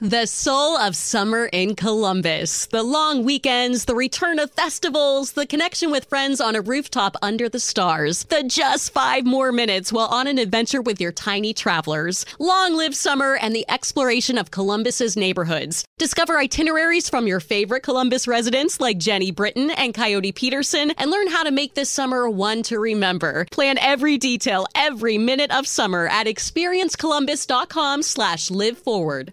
The soul of summer in Columbus. The long weekends, the return of festivals, the connection with friends on a rooftop under the stars, the just five more minutes while on an adventure with your tiny travelers. Long live summer and the exploration of Columbus's neighborhoods. Discover itineraries from your favorite Columbus residents like Jenny Britton and Coyote Peterson and learn how to make this summer one to remember. Plan every detail, every minute of summer at experiencecolumbus.com slash live forward.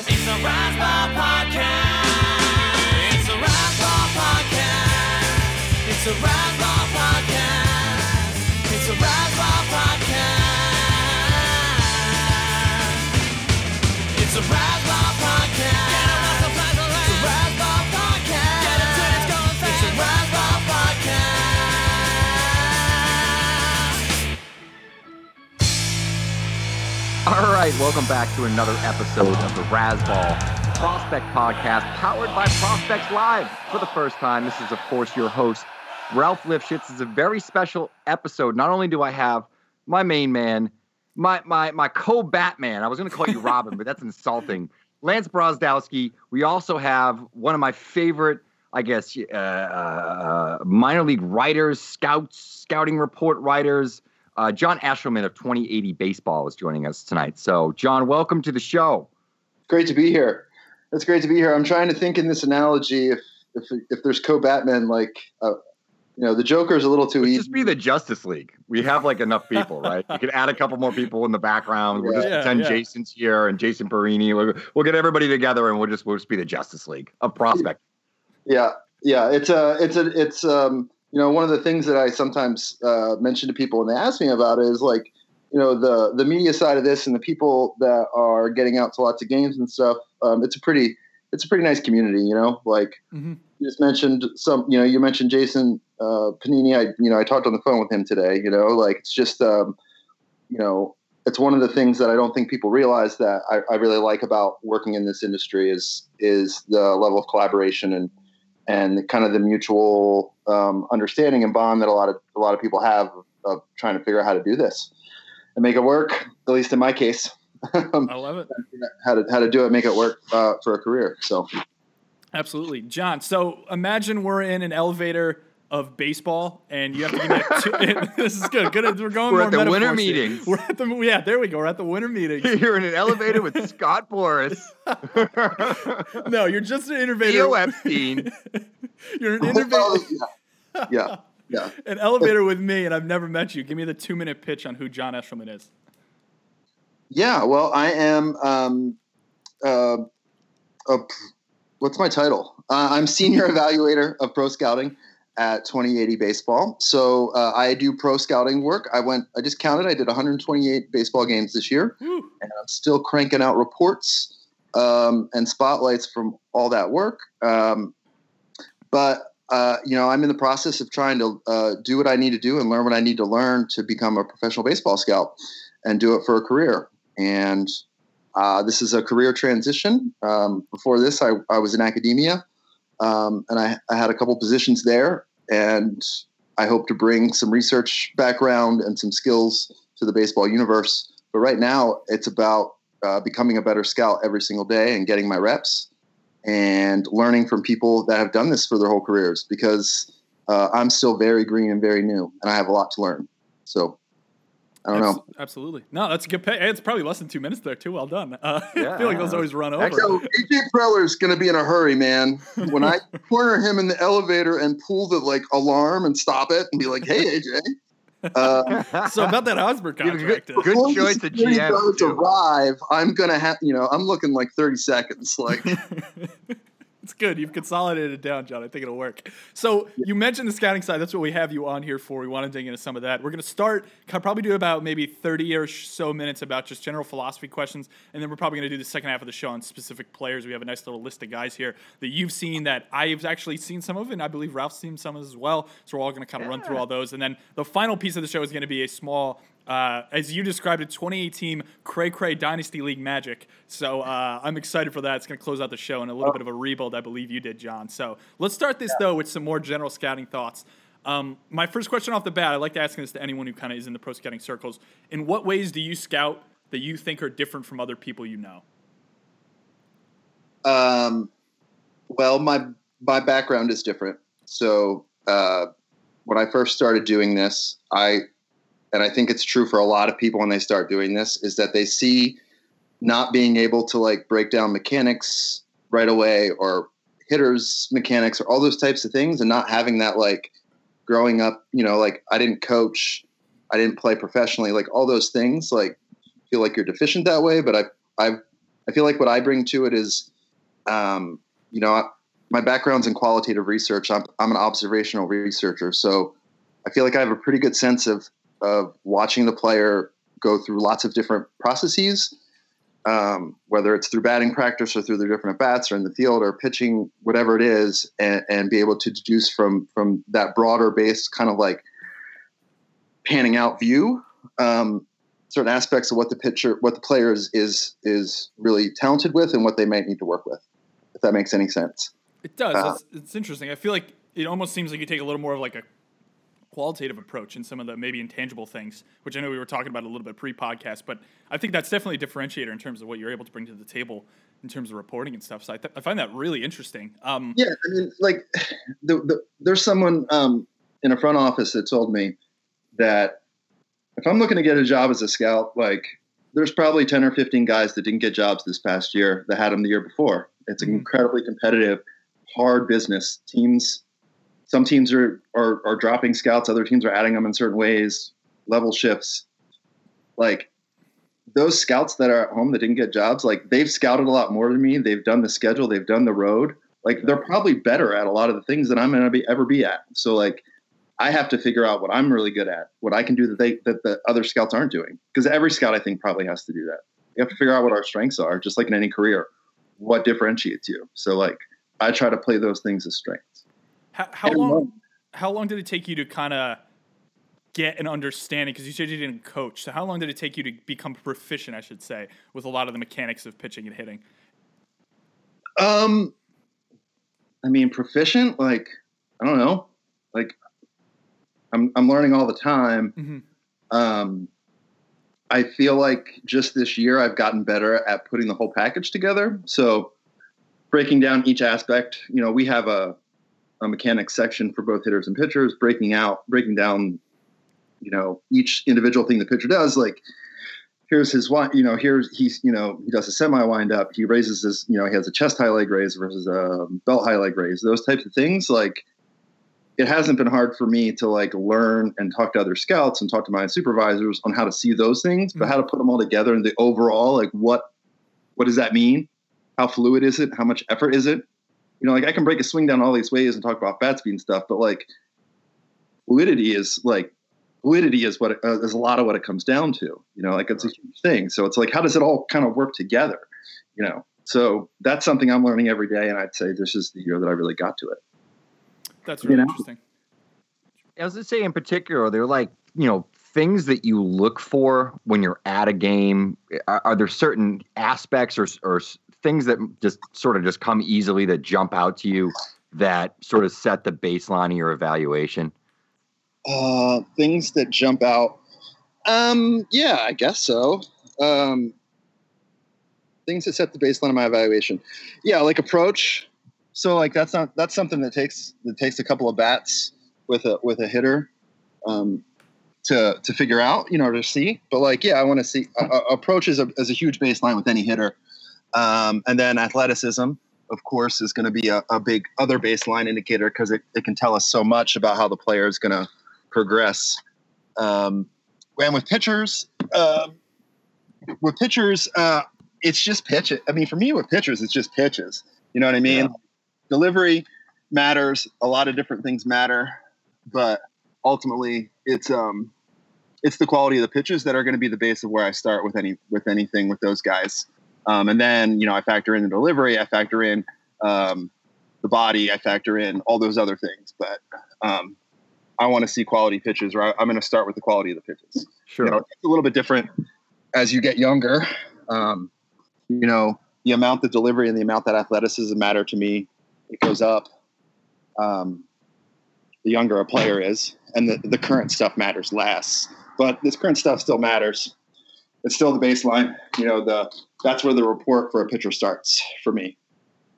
It's a Razzball podcast. It's a Razzball podcast. It's a Razzball podcast. All right, welcome back to another episode of the Razzball Prospect Podcast, powered by Prospects Live. For the first time, this is, of course, your host, Ralph Lifshitz. Is a very special episode. Not only do I have my main man, my my my co-Batman. I was going to call you Robin, but that's insulting. Lance Brozdowski. We also have one of my favorite, I guess, uh, uh, minor league writers, scouts, scouting report writers. Uh, John Eshleman of 2080 Baseball is joining us tonight. So, John, welcome to the show. great to be here. It's great to be here. I'm trying to think in this analogy if if if there's co-Batman, like uh, you know, the Joker is a little too Let's easy. just be the Justice League. We have like enough people, right? You could add a couple more people in the background. We'll just Yeah, pretend yeah. Jason's here and Jason Perini. We'll, we'll get everybody together and we'll just we'll just be the Justice League of prospect. Yeah, yeah. It's a it's a it's um you know one of the things that I sometimes uh, mention to people when they ask me about it is like you know the the media side of this and the people that are getting out to lots of games and stuff. Um, it's a pretty it's a pretty nice community. You know, like Mhm. you just mentioned some. You know, you mentioned Jason uh, Panini. I you know I talked on the phone with him today. You know, like it's just um, you know it's one of the things that I don't think people realize that I, I really like about working in this industry is is the level of collaboration and and kind of the mutual um, understanding and bond that a lot of a lot of people have of trying to figure out how to do this and make it work. At least in my case, I love it. how to how to do it, make it work uh, for a career. So Absolutely. John, so imagine we're in an elevator of baseball and you have to give me two, this is good. Good. We're going We're more at the winter metaphors here. meetings. We're at the yeah, there we go. We're at the winter meetings. You're in an elevator with Scott Boras, No, you're just an innovator. Theo Epstein. You're an Oh, yeah, yeah, yeah. an elevator with me and I've never met you. Give me the 2-minute pitch on who John Eshleman is. Yeah, well, I am. Um, uh, a, what's my title? Uh, I'm senior evaluator of pro scouting at 2080 Baseball. So uh, I do pro scouting work. I went. I just counted. I did 128 baseball games this year, Woo. and I'm still cranking out reports um, and spotlights from all that work. Um, but uh, you know, I'm in the process of trying to uh, do what I need to do and learn what I need to learn to become a professional baseball scout and do it for a career. And uh, this is a career transition. Um, before this, I, I was in academia, um, and I, I had a couple positions there. And I hope to bring some research background and some skills to the baseball universe. But right now, it's about uh, becoming a better scout every single day and getting my reps and learning from people that have done this for their whole careers because uh, I'm still very green and very new, and I have a lot to learn. So I don't know. Absolutely. No, that's a good pay. It's probably less than two minutes there, too. Well done. Uh, I feel like those always run over. So AJ Preller's going to be in a hurry, man. When I corner him in the elevator and pull the like alarm and stop it and be like, "Hey, AJ." Uh, so about that Hosmer contract. Good, then. good the choice of GM. guards arrive, I'm gonna have you know I'm looking like 30 seconds. Like It's good. You've consolidated it down, John. I think it'll work. So you mentioned the scouting side. That's what we have you on here for. We want to dig into some of that. We're going to start, probably do about maybe 30 or so minutes about just general philosophy questions. And then we're probably going to do the second half of the show on specific players. We have a nice little list of guys here that you've seen that I've actually seen some of, and I believe Ralph's seen some as well. So we're all going to kind of run through all those. And then the final piece of the show is going to be a small uh, as you described it, 2018 Cray Cray Dynasty League Magic. So uh, I'm excited for that. It's going to close out the show and a little bit of a rebuild, I believe you did, John. So let's start this, though, with some more general scouting thoughts. Um, my first question off the bat, I like to ask this to anyone who kind of is in the pro scouting circles. In what ways do you scout that you think are different from other people you know? Um, well, my my background is different. So uh, when I first started doing this, I and I think it's true for a lot of people when they start doing this is that they see not being able to like break down mechanics right away or hitters mechanics or all those types of things and not having that like growing up you know like i didn't coach i didn't play professionally like all those things like feel like you're deficient that way but i i i feel like what i bring to it is um you know I, my background's in qualitative research. I'm, I'm an observational researcher so i feel like i have a pretty good sense of of watching the player go through lots of different processes um, whether it's through batting practice or through their different at bats or in the field or pitching, whatever it is, and, and be able to deduce from from that broader base kind of like panning out view um, certain aspects of what the pitcher, what the player is, is is really talented with, and what they might need to work with. If that makes any sense. It does. Uh, it's, it's interesting. I feel like it almost seems like you take a little more of like a qualitative approach in some of the maybe intangible things, which I know we were talking about a little bit pre-podcast, but I think that's definitely a differentiator in terms of what you're able to bring to the table in terms of reporting and stuff. So I, th- I find that really interesting. Um, Yeah, I mean, like, the, the, there's someone um, in a front office that told me that if I'm looking to get a job as a scout, like, there's probably 10 or 15 guys that didn't get jobs this past year that had them the year before. It's an Mhm. incredibly competitive, hard business. Teams, some teams are, are are dropping scouts, other teams are adding them in certain ways, level shifts. Like those scouts that are at home that didn't get jobs, like they've scouted a lot more than me. They've done the schedule, they've done the road. Like they're probably better at a lot of the things that I'm to be ever be at. So like I have to figure out what I'm really good at, what I can do that they that the other scouts aren't doing. Because every scout I think probably has to do that. You have to figure out what our strengths are, just like in any career. What differentiates you? So like I try to play those things as strengths. How, how long? How long did it take you to kind of get an understanding? Because you said you didn't coach. So how long did it take you to become proficient? I should say with a lot of the mechanics of pitching and hitting. Um, I mean, proficient. Like, I don't know. Like, I'm I'm learning all the time. Mhm. Um, I feel like just this year I've gotten better at putting the whole package together. So, breaking down each aspect. You know, we have a a mechanics section for both hitters and pitchers, breaking out, breaking down. You know, each individual thing the pitcher does. Like, here's his wind, you know, here's he's, you know, he does a semi wind up. He raises his, you know, he has a chest high leg raise versus a belt high leg raise. Those types of things. Like, it hasn't been hard for me to like learn and talk to other scouts and talk to my supervisors on how to see those things, but mm-hmm. how to put them all together and the overall, like, what, what does that mean? How fluid is it? How much effort is it? You know, like I can break a swing down all these ways and talk about bat speed and stuff, but like fluidity is like fluidity is what it, uh, is a lot of what it comes down to. You know, like it's a huge thing. So it's like, how does it all kind of work together? You know, so that's something I'm learning every day, and I'd say this is the year that I really got to it. That's You really know? interesting. I was going to say in particular, they're like, you know, things that you look for when you're at a game. Are, are there certain aspects or, or things that just sort of just come easily that jump out to you that sort of set the baseline of your evaluation? Uh, things that jump out. Um, yeah, I guess so. Um, things that set the baseline of my evaluation. Yeah, like approach. So like that's not that's something that takes that takes a couple of bats with a with a hitter um, to to figure out, you know, to see. But like, yeah, I want to see uh, approach is a, is a huge baseline with any hitter, um, and then athleticism, of course, is going to be a, a big other baseline indicator because it, it can tell us so much about how the player is going to progress. Um, and with pitchers, uh, with pitchers, uh, it's just pitch. I mean, for me with pitchers, it's just pitches. You know what I mean? Yeah. Delivery matters. A lot of different things matter, but ultimately, it's um, it's the quality of the pitches that are going to be the base of where I start with any with anything with those guys. Um, and then you know I factor in the delivery, I factor in um, the body, I factor in all those other things. But um, I want to see quality pitches. Right, I'm going to start with the quality of the pitches. Sure. You know, it's a little bit different as you get younger. Um, you know, the amount that delivery and the amount that athleticism matter to me, it goes up. Um, the younger a player is, and the, the current stuff matters less. But this current stuff still matters. It's still the baseline. You know, the that's where the report for a pitcher starts for me.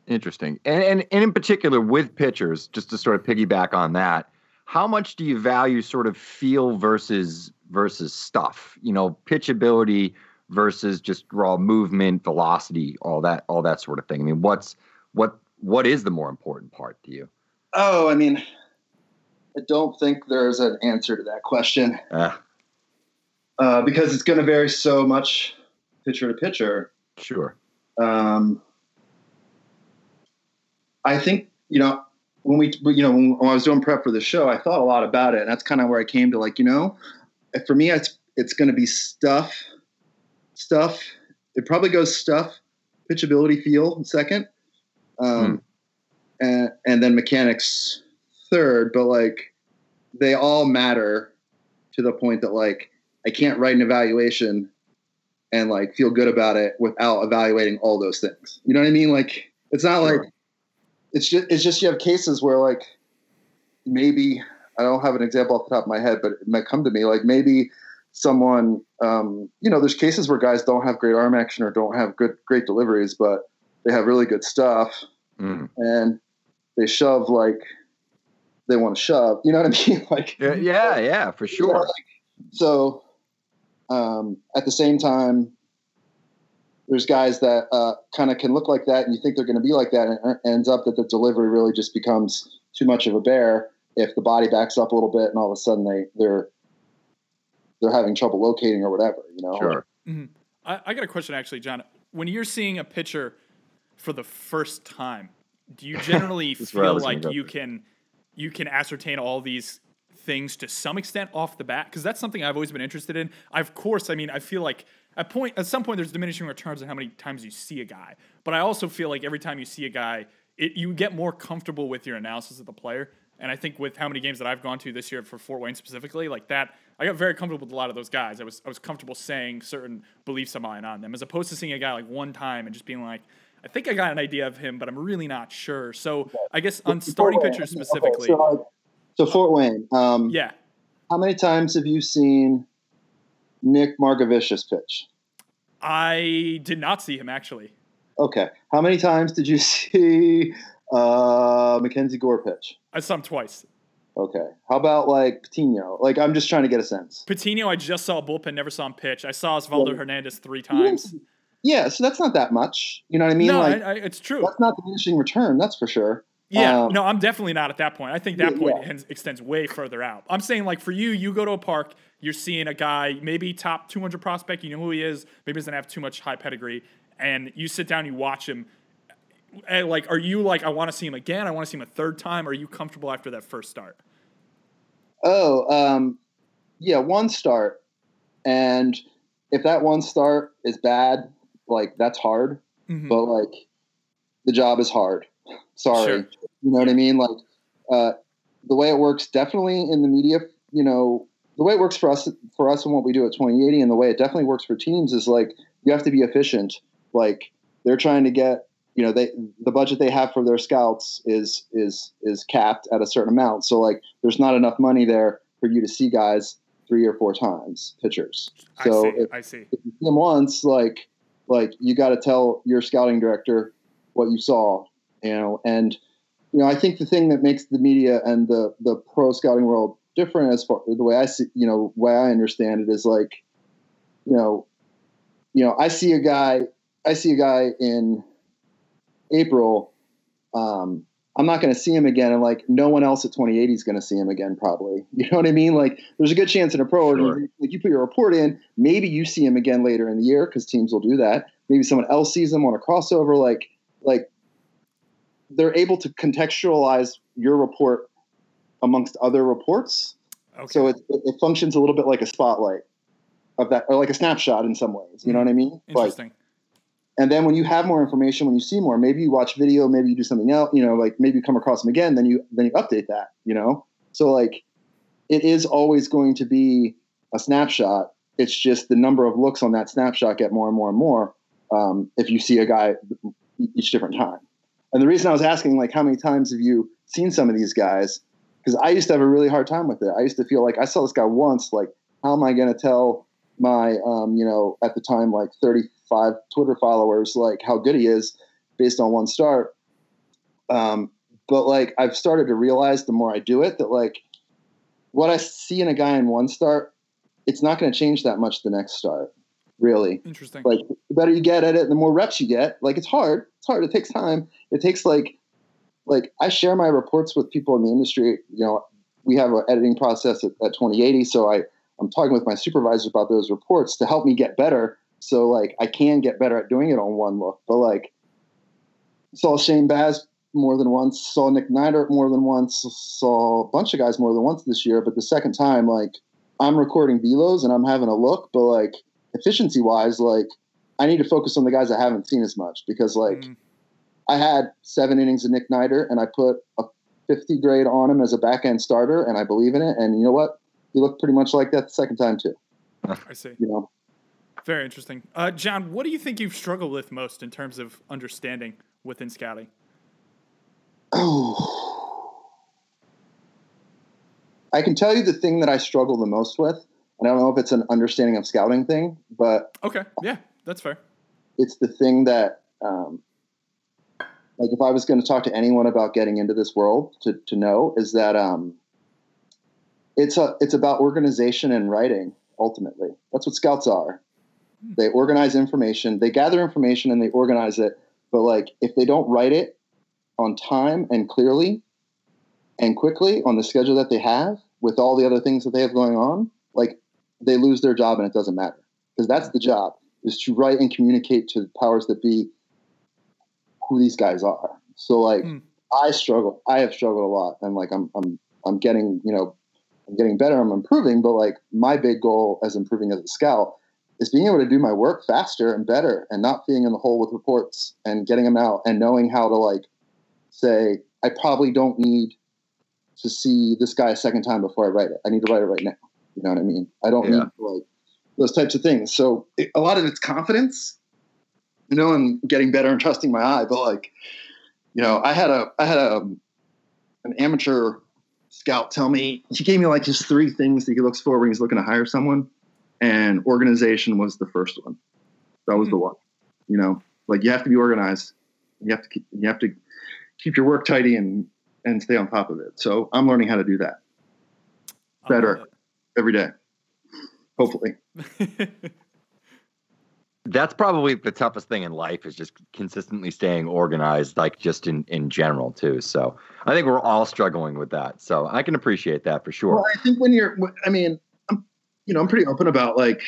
Interesting. And, and and in particular with pitchers, just to sort of piggyback on that, how much do you value sort of feel versus versus stuff? You know, pitch ability versus just raw movement, velocity, all that all that sort of thing. I mean, what's what what is the more important part to you? Oh, I mean, I don't think there's an answer to that question Uh, uh, because it's going to vary so much pitcher to pitcher. sure. Um, I think you know when we you know when, I was doing prep for the show, I thought a lot about it, and that's kind of where I came to like you know, for me, it's it's going to be stuff, stuff. It probably goes stuff, pitchability, feel second, um, and and then mechanics third. But like they all matter to the point that like I can't write an evaluation and like feel good about it without evaluating all those things. You know what I mean? Like it's not Sure. like it's just it's just you have cases where like maybe I don't have an example off the top of my head, but it might come to me like maybe someone um, you know there's cases where guys don't have great arm action or don't have good great deliveries, but they have really good stuff Mm. and they shove like they want to shove. You know what I mean? Like Yeah, yeah, for sure. like, so, um, at the same time, there's guys that uh, kind of can look like that, and you think they're going to be like that, and it ends up that the delivery really just becomes too much of a bear if the body backs up a little bit, and all of a sudden they they're they're having trouble locating or whatever. You know, Sure. I, I got a question actually, John. When you're seeing a pitcher for the first time, do you generally That's where I feel like you first. can you can ascertain all these things to some extent off the bat? Because that's something I've always been interested in. I, of course, I mean, I feel like at point at some point there's diminishing returns on how many times you see a guy, but I also feel like every time you see a guy, it, you get more comfortable with your analysis of the player. And I think with how many games that I've gone to this year for Fort Wayne specifically, like that, I got very comfortable with a lot of those guys. I was I was comfortable saying certain beliefs of mine on them, as opposed to seeing a guy like one time and just being like, I think I got an idea of him, but I'm really not sure. So I guess on starting pitchers okay, specifically, so, like, so Fort Wayne, um, yeah, how many times have you seen Nick Margevicius pitch? I did not see him actually. Okay, how many times did you see uh, Mackenzie Gore pitch? I saw him twice. Okay. How about like Patino? Like, I'm just trying to get a sense. Patino, I just saw a bullpen, never saw him pitch. I saw Osvaldo Yeah. Hernandez three times. Yeah, so that's not that much. You know what I mean? no, like, I, I, it's true. that's not diminishing return. That's for sure. Yeah, Um, no, I'm definitely not at that point. I think that Yeah, point yeah. hens- extends way further out. I'm saying like for you, you go to a park, you're seeing a guy, maybe top 200 prospect, you know who he is, maybe doesn't have too much high pedigree, and you sit down, you watch him. And like, are you like, I want to see him again? I want to see him a third time. Are you comfortable after that first start? Oh, um, yeah, one start. And if that one start is bad, like that's hard. Mhm. But like the job is hard. Sorry. Sure. You know what I mean? Like uh, the way it works definitely in the media, you know, the way it works for us for us and what we do at 2080 and the way it definitely works for teams is like you have to be efficient. Like they're trying to get you know they the budget they have for their scouts is is is capped at a certain amount so like there's not enough money there for you to see guys three or four times pitchers so I see. if, I see. if you see them once like like you got to tell your scouting director what you saw you know and you know i think the thing that makes the media and the the pro scouting world different as far the way I see, you know, way I understand it is like, you know, you know, I see a guy, I see a guy in April. Um, I'm not going to see him again, and like no one else at 2080 is going to see him again, probably. You know what I mean? Like, there's a good chance in a pro Sure. like you put your report in, maybe you see him again later in the year because teams will do that. Maybe someone else sees him on a crossover. Like, like they're able to contextualize your report amongst other reports. Okay. So it, it, functions a little bit like a spotlight of that, or like a snapshot in some ways. You know what I mean? Like, Interesting. and then when you have more information, when you see more, maybe you watch video, maybe you do something else. You know, like maybe you come across them again, then you then you update that. You know, so like it is always going to be a snapshot. It's just the number of looks on that snapshot get more and more and more um, if you see a guy each different time. And the reason I was asking, like, how many times have you seen some of these guys? Because I used to have a really hard time with it. I used to feel like I saw this guy once. Like, how am I going to tell my, um, you know, at the time, like 35 Twitter followers, like how good he is based on one start? Um, but like, I've started to realize the more I do it that like what I see in a guy in one start, it's not going to change that much the next start, really Interesting. like the better you get at it, the more reps you get. Like it's hard. It's hard. It takes time. It takes like like I share my reports with people in the industry. You know, we have an editing process at, at 2080, so I I'm talking with my supervisor about those reports to help me get better. So like I can get better at doing it on one look. But like saw Shane Baz more than once, saw Nick Neidert more than once, saw a bunch of guys more than once this year. But the second time, like I'm recording velos and I'm having a look, but like efficiency wise, like I need to focus on the guys I haven't seen as much because like Mm. I had seven innings of Nick Neidert and I put a 50 grade on him as a back end starter and I believe in it. And you know what? He looked pretty much like that the second time too. I see. You know, Very interesting. Uh, John, what do you think you've struggled with most in terms of understanding within scouting? oh, I can tell you the thing that I struggle the most with. And I don't know if it's an understanding of scouting thing, but Okay. Yeah, that's fair. it's the thing that um, like if i was going to talk to anyone about getting into this world to, to know is that um, it's a it's about organization and writing ultimately that's what scouts are they organize information they gather information and they organize it but like if they don't write it on time and clearly and quickly on the schedule that they have with all the other things that they have going on like they lose their job and it doesn't matter because that's the job is to write and communicate to the powers that be who these guys are. So like Hmm. I struggle I have struggled a lot and like I'm I'm I'm getting, you know, I'm getting better, I'm improving, but like my big goal as improving as a scout is being able to do my work faster and better and not being in the hole with reports and getting them out and knowing how to like say I probably don't need to see this guy a second time before I write it. I need to write it right now. You know what I mean? I don't Yeah. need like those types of things. So it, a lot of it's confidence, you know, and getting better and trusting my eye. But like, you know, I had a I had a um, an amateur scout tell me he gave me like just three things that he looks for when he's looking to hire someone, and organization was the first one. That was hmm. the one. You know, like you have to be organized. You have to keep, you have to keep your work tidy and and stay on top of it. So I'm learning how to do that Better. Uh, every day. Hopefully. That's probably the toughest thing in life is just consistently staying organized, like just in, in general too. So I think we're all struggling with that. So I can appreciate that for sure. Well, I think when you're, I mean, I'm, you know, I'm pretty open about like,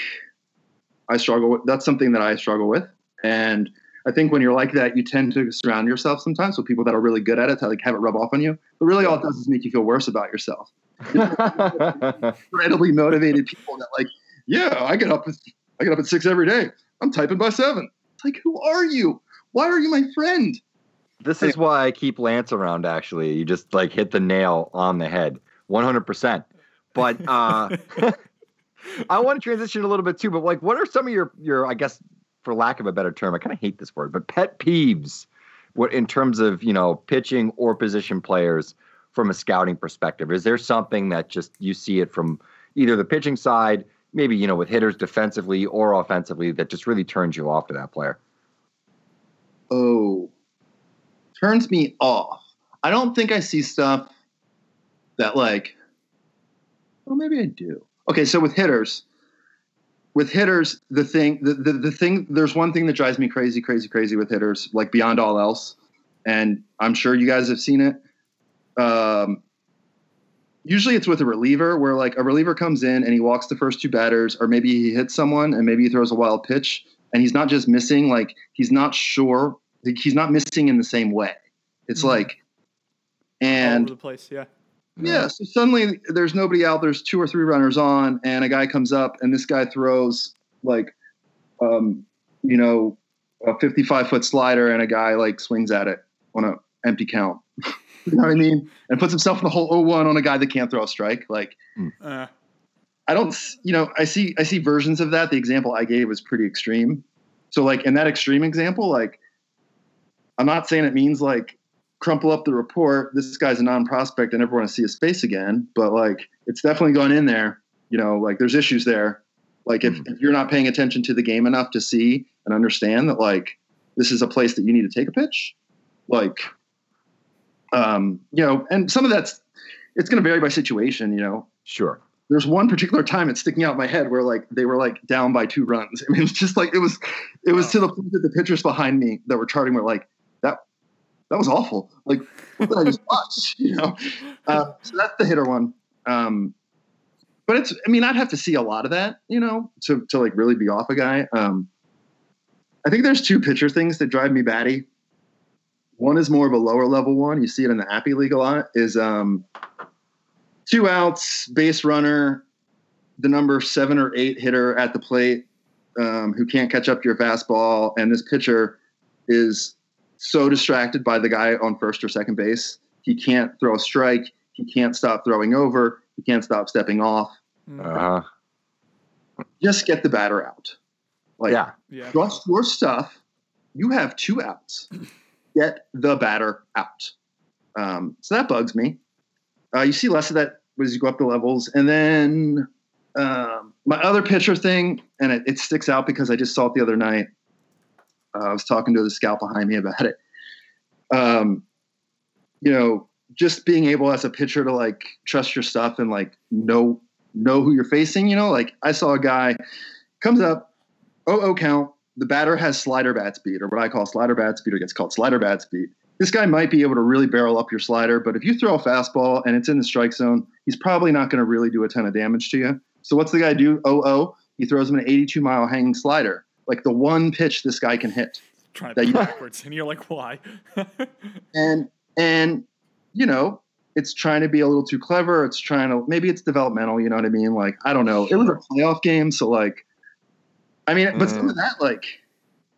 I struggle with, that's something that I struggle with. And I think when you're like that, you tend to surround yourself sometimes with people that are really good at it to like have it rub off on you. But really all it does is make you feel worse about yourself. Incredibly motivated people that like, yeah, I get up, at, I get up at six every day. I'm typing by seven. It's like, who are you? Why are you my friend? this is why I keep Lance around. Actually, you just like hit the nail on the head, one hundred percent. But uh, I want to transition a little bit too. But like, what are some of your your I guess for lack of a better term, I kind of hate this word, but pet peeves, what in terms of you know pitching or position players from a scouting perspective? Is there something that just you see it from either the pitching side, maybe you know with hitters defensively or offensively, that just really turns you off to that player? oh, turns me off. I don't think I see stuff that like Well, maybe I do. Okay, so with hitters, with hitters, the thing, the, the, the thing, there's one thing that drives me crazy, crazy, crazy with hitters, like beyond all else. And I'm sure you guys have seen it. Um, usually it's with a reliever where like a reliever comes in and he walks the first two batters, or maybe he hits someone and maybe he throws a wild pitch and he's not just missing, like he's not sure, like, he's not missing in the same way. It's Mhm. like, All and over the place. Yeah. yeah, so suddenly there's nobody out. There's two or three runners on, and a guy comes up, and this guy throws like, um, you know, a 55 foot slider, and a guy like swings at it on a empty count. you know what I mean? And puts himself in the whole 0-1 on a guy that can't throw a strike. Like, Uh, I don't, you know, I see, I see versions of that. The example I gave was pretty extreme. So like in that extreme example, like, I'm not saying it means like crumple up the report. This guy's a non-prospect. I never want to see his face again. But like, it's definitely gone in there. You know, like there's issues there. Like if, if you're not paying attention to the game enough to see and understand that like this is a place that you need to take a pitch, like, um, you know, and some of that's it's going to vary by situation. You know, Sure. there's one particular time it's sticking out in my head where like they were like down by two runs. I mean, it's just like it was, it was to the point that the pitchers behind me that were charting were like that. That was awful. Like what did I just watch? You know. Uh, so that's the hitter one. Um, but it's. I mean, I'd have to see a lot of that, you know, to to like really be off a guy. Um, I think there's two pitcher things that drive me batty. One is more of a lower level one. You see it in the Appy League a lot. Is um, two outs, base runner, the number seven or eight hitter at the plate um, who can't catch up to your fastball, and this pitcher is so distracted by the guy on first or second base, he can't throw a strike, he can't stop throwing over, he can't stop stepping off. Uh huh. Just get the batter out. Like, Yeah. yeah. trust your stuff. You have two outs. Get the batter out. Um, so that bugs me. Uh, you see less of that as you go up the levels. And then um, my other pitcher thing, and it, it sticks out because I just saw it the other night. Uh, I was talking to the scout behind me about it. Um, you know, just being able as a pitcher to like trust your stuff and like know know who you're facing. You know, like I saw a guy comes up, oh oh count. The batter has slider bat speed, or what I call slider bat speed, or gets called slider bat speed. This guy might be able to really barrel up your slider, but if you throw a fastball and it's in the strike zone, he's probably not going to really do a ton of damage to you. So what's the guy do? Oh oh, he throws him an 82 mile hanging slider, like the one pitch this guy can hit. Trying that to you- backwards, and you're like, why? and and you know it's trying to be a little too clever it's trying to maybe it's developmental you know what i mean like i don't know it was a playoff game so like i mean but some of that like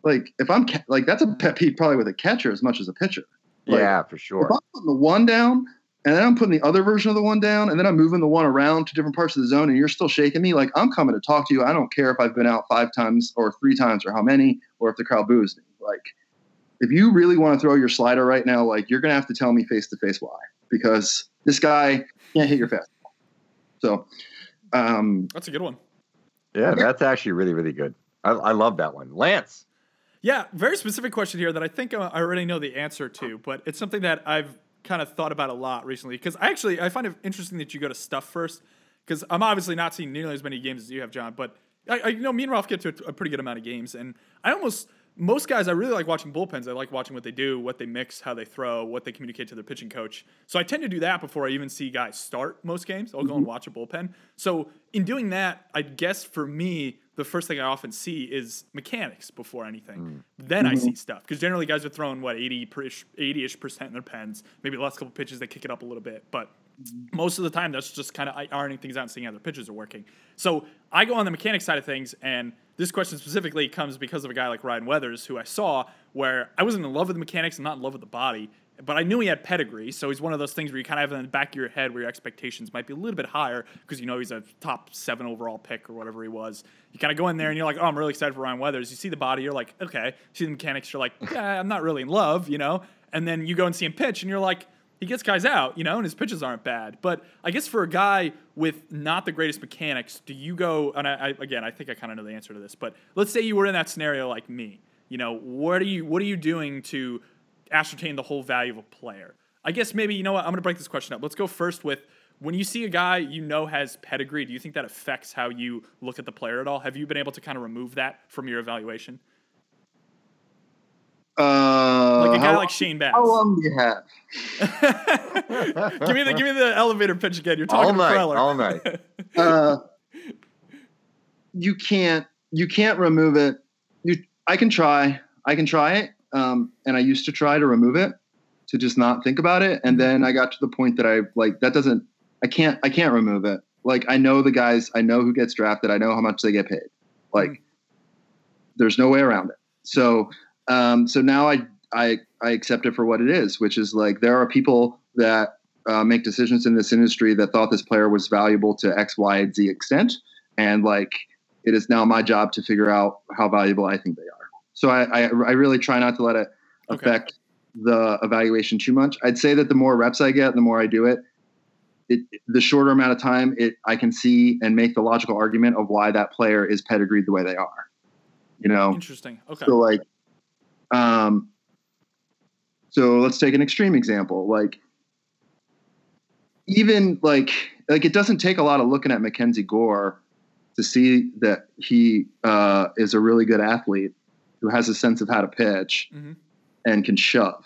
like if i'm ca- like that's a pet peeve probably with a catcher as much as a pitcher Like, yeah, for sure. if sure. i'm putting the one down and then i'm putting the other version of the one down and then i'm moving the one around to different parts of the zone and you're still shaking me like i'm coming to talk to you i don't care if i've been out five times or three times or how many or if the crowd boos me like if you really want to throw your slider right now, like you're gonna have to tell me face to face why, because this guy can't hit your fastball. So, um, That's a good one. Yeah, that's actually really, really good. I, I love that one. Lance. Yeah, very specific question here that I think uh, I already know the answer to, but it's something that I've kind of thought about a lot recently because I actually I find it interesting that you go to stuff first because I'm obviously not seeing nearly as many games as you have, John. But I, I you know me and Ralph get to a, a pretty good amount of games, and I almost most guys I really like watching bullpens. I like watching what they do, what they mix, how they throw, what they communicate to their pitching coach. So I tend to do that before I even see guys start most games. I'll go and mm-hmm. watch a bullpen. So in doing that, I guess for me, the first thing I often see is mechanics before anything. Mm. Then I mm-hmm. see stuff because generally guys are throwing what 80 80ish percent in their pens. Maybe the last couple pitches they kick it up a little bit, but mm-hmm. most of the time that's just kind of ironing things out and seeing how their pitches are working. So I go on the mechanics side of things, and this question specifically comes because of a guy like Ryan Weathers, who I saw where I wasn't in love with the mechanics and not in love with the body, but I knew he had pedigree. So he's one of those things where you kind of have in the back of your head where your expectations might be a little bit higher because you know he's a top seven overall pick or whatever he was. You kind of go in there and you're like, oh, I'm really excited for Ryan Weathers. You see the body, you're like, okay. You see the mechanics, you're like, yeah, I'm not really in love, you know. And then you go and see him pitch, and you're like, he gets guys out, you know, and his pitches aren't bad. But I guess for a guy with not the greatest mechanics, do you go? And I, I again, I think I kind of know the answer to this, but let's say you were in that scenario like me. You know, what are you what are you doing to ascertain the whole value of a player? I guess maybe you know what I'm going to break this question up. Let's go first with When you see a guy you know has pedigree, do you think that affects how you look at the player at all? Have you been able to kind of remove that from your evaluation? Uh, Like a guy how, like Shane Baz. how long do you have? give me the give me the elevator pitch again. You're All talking night, to Preller. all night. uh, you can't you can't remove it. You I can try. I can try it. Um, and I used to try to remove it to just not think about it. And then I got to the point that I like that doesn't I can't I can't remove it. Like I know the guys, I know who gets drafted, I know how much they get paid. Like there's no way around it. So um, so now I I I accept it for what it is, which is like there are people that uh, make decisions in this industry that thought this player was valuable to X, Y, and Z extent, and like it is now my job to figure out how valuable I think they are. So I I, I really try not to let it Okay. affect the evaluation too much. I'd say that the more reps I get, the more I do it. It, the shorter amount of time it I can see and make the logical argument of why that player is pedigreed the way they are. You know, Interesting. Okay. so like, um, so let's take an extreme example. Like, even like like it doesn't take a lot of looking at Mackenzie Gore to see that he uh, is a really good athlete who has a sense of how to pitch Mhm. and can shove.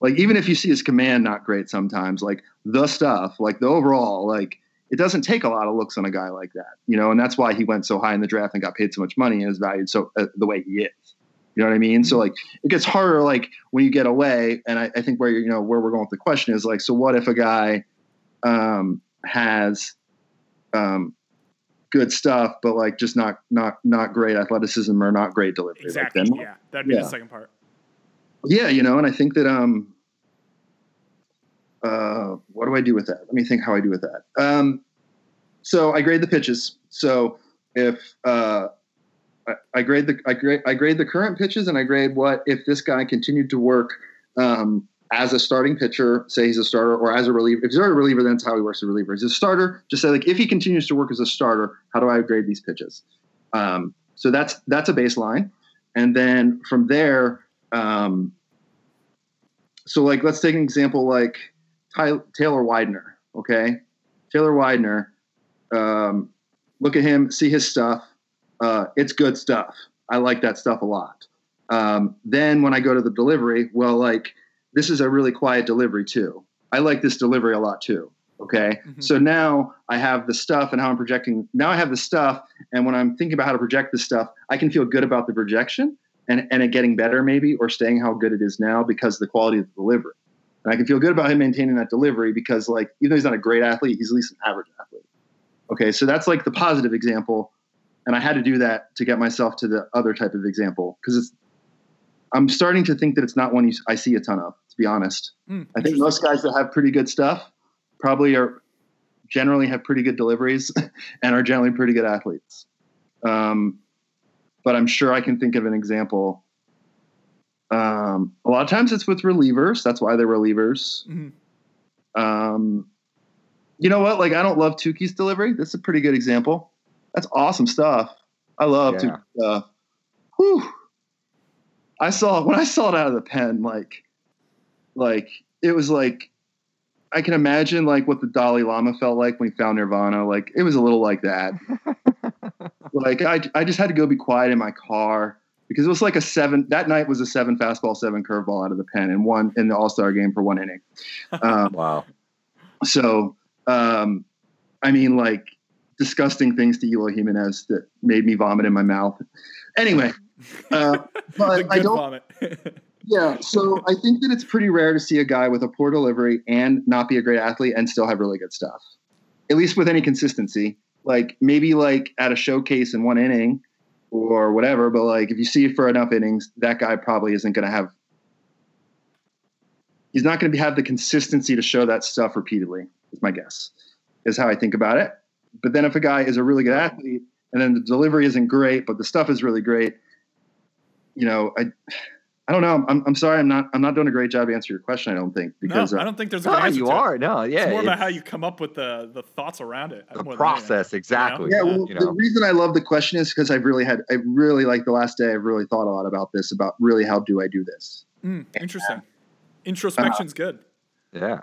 Like even if you see his command not great sometimes, like the stuff, like the overall, like it doesn't take a lot of looks on a guy like that, you know, and that's why he went so high in the draft and got paid so much money and is valued so uh, the way he is. You know what I mean? So like it gets harder like when you get away, and I, I think where you know where we're going with the question is like, so what if a guy um, has um, good stuff, but like just not not not great athleticism or not great delivery? Like, exactly. then- yeah. That'd be yeah. the second part. yeah, you know, and I think that um uh what do I do with that? Let me think how I do with that. Um so I grade the pitches. So if uh I, grade the I grade I grade the current pitches and I grade what if this guy continued to work um as a starting pitcher, say he's a starter, or as a reliever. If he's a reliever, then that's how he works as a reliever. He's a starter, just say like if he continues to work as a starter, how do I grade these pitches? Um, so that's that's a baseline, and then from there, um, so like let's take an example like Ty- Taylor Widener. Okay, Taylor Widener. Um, look at him, see his stuff. Uh, it's good stuff. I like that stuff a lot. Um, then when I go to the delivery, well, like this is a really quiet delivery too. I like this delivery a lot too. Okay. Mhm. So now I have the stuff and how I'm projecting. Now I have the stuff. And when I'm thinking about how to project this stuff, I can feel good about the projection and, and it getting better maybe or staying how good it is now because of the quality of the delivery. And I can feel good about him maintaining that delivery because like even though he's not a great athlete, he's at least an average athlete. Okay. So that's like the positive example. And I had to do that to get myself to the other type of example because it's I'm starting to think that it's not one you, I see a ton of, to be honest. Hmm, I think most guys that have pretty good stuff probably are generally have pretty good deliveries and are generally pretty good athletes. Um, but I'm sure I can think of an example. Um, a lot of times it's with relievers. That's why they're relievers. Mhm. Um, you know what? Like I don't love Touki's delivery. This is a pretty good example. That's awesome stuff. I love Yeah. Stuff. Whew. I saw when I saw it out of the pen, like, like it was like I can imagine like what the Dalai Lama felt like when he found Nirvana. Like it was a little like that. like I, I just had to go be quiet in my car because it was like a seven. That night was a seven fastball, seven curveball out of the pen, and one in the All Star game for one inning. Um, Wow. so, um, I mean, like disgusting things to Eloy Jimenez that made me vomit in my mouth. Anyway, uh, but I don't. Yeah, so I think that it's pretty rare to see a guy with a poor delivery and not be a great athlete and still have really good stuff. At least with any consistency. Like maybe like at a showcase in one inning or whatever, but like if you see it for enough innings, that guy probably isn't going to have. He's not going to have the consistency to show that stuff repeatedly. Is my guess. Is how I think about it. But then if a guy is a really good athlete and then the delivery isn't great, but the stuff is really great, you know, I. I don't know. I'm, I'm sorry. I'm not. I'm not doing a great job answering your question. I don't think no, because I uh, don't think there's a No, good answer you to it. are. No, yeah. It's more about how you come up with the the thoughts around it. the more than anything. process, exactly. yeah. Well, you the reason I love the question is because I've really had. I really like the last day. I've really thought a lot about this. About really how do I do this? Mm, interesting. Introspection's good. Yeah.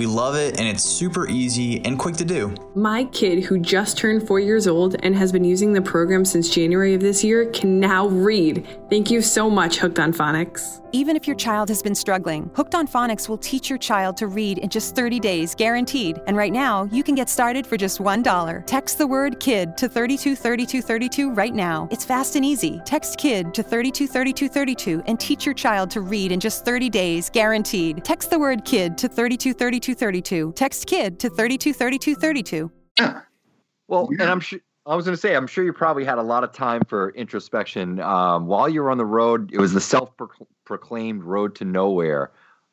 We love it, and it's super easy and quick to do. My kid, who just turned four years old and has been using the program since January of this year, can now read. Thank you so much, Hooked on Phonics. Even if your child has been struggling, Hooked on Phonics will teach your child to read in just 30 days, guaranteed. And right now, you can get started for just $1. Text the word KID to 323232 right now. It's fast and easy. Text KID to 323232 and teach your child to read in just 30 days, guaranteed. Text the word KID to 323232. Text KID to 323232. Well, and I'm sure. I was going to say, I'm sure you probably had a lot of time for introspection um, while you were on the road. It was the self-proclaimed road to nowhere.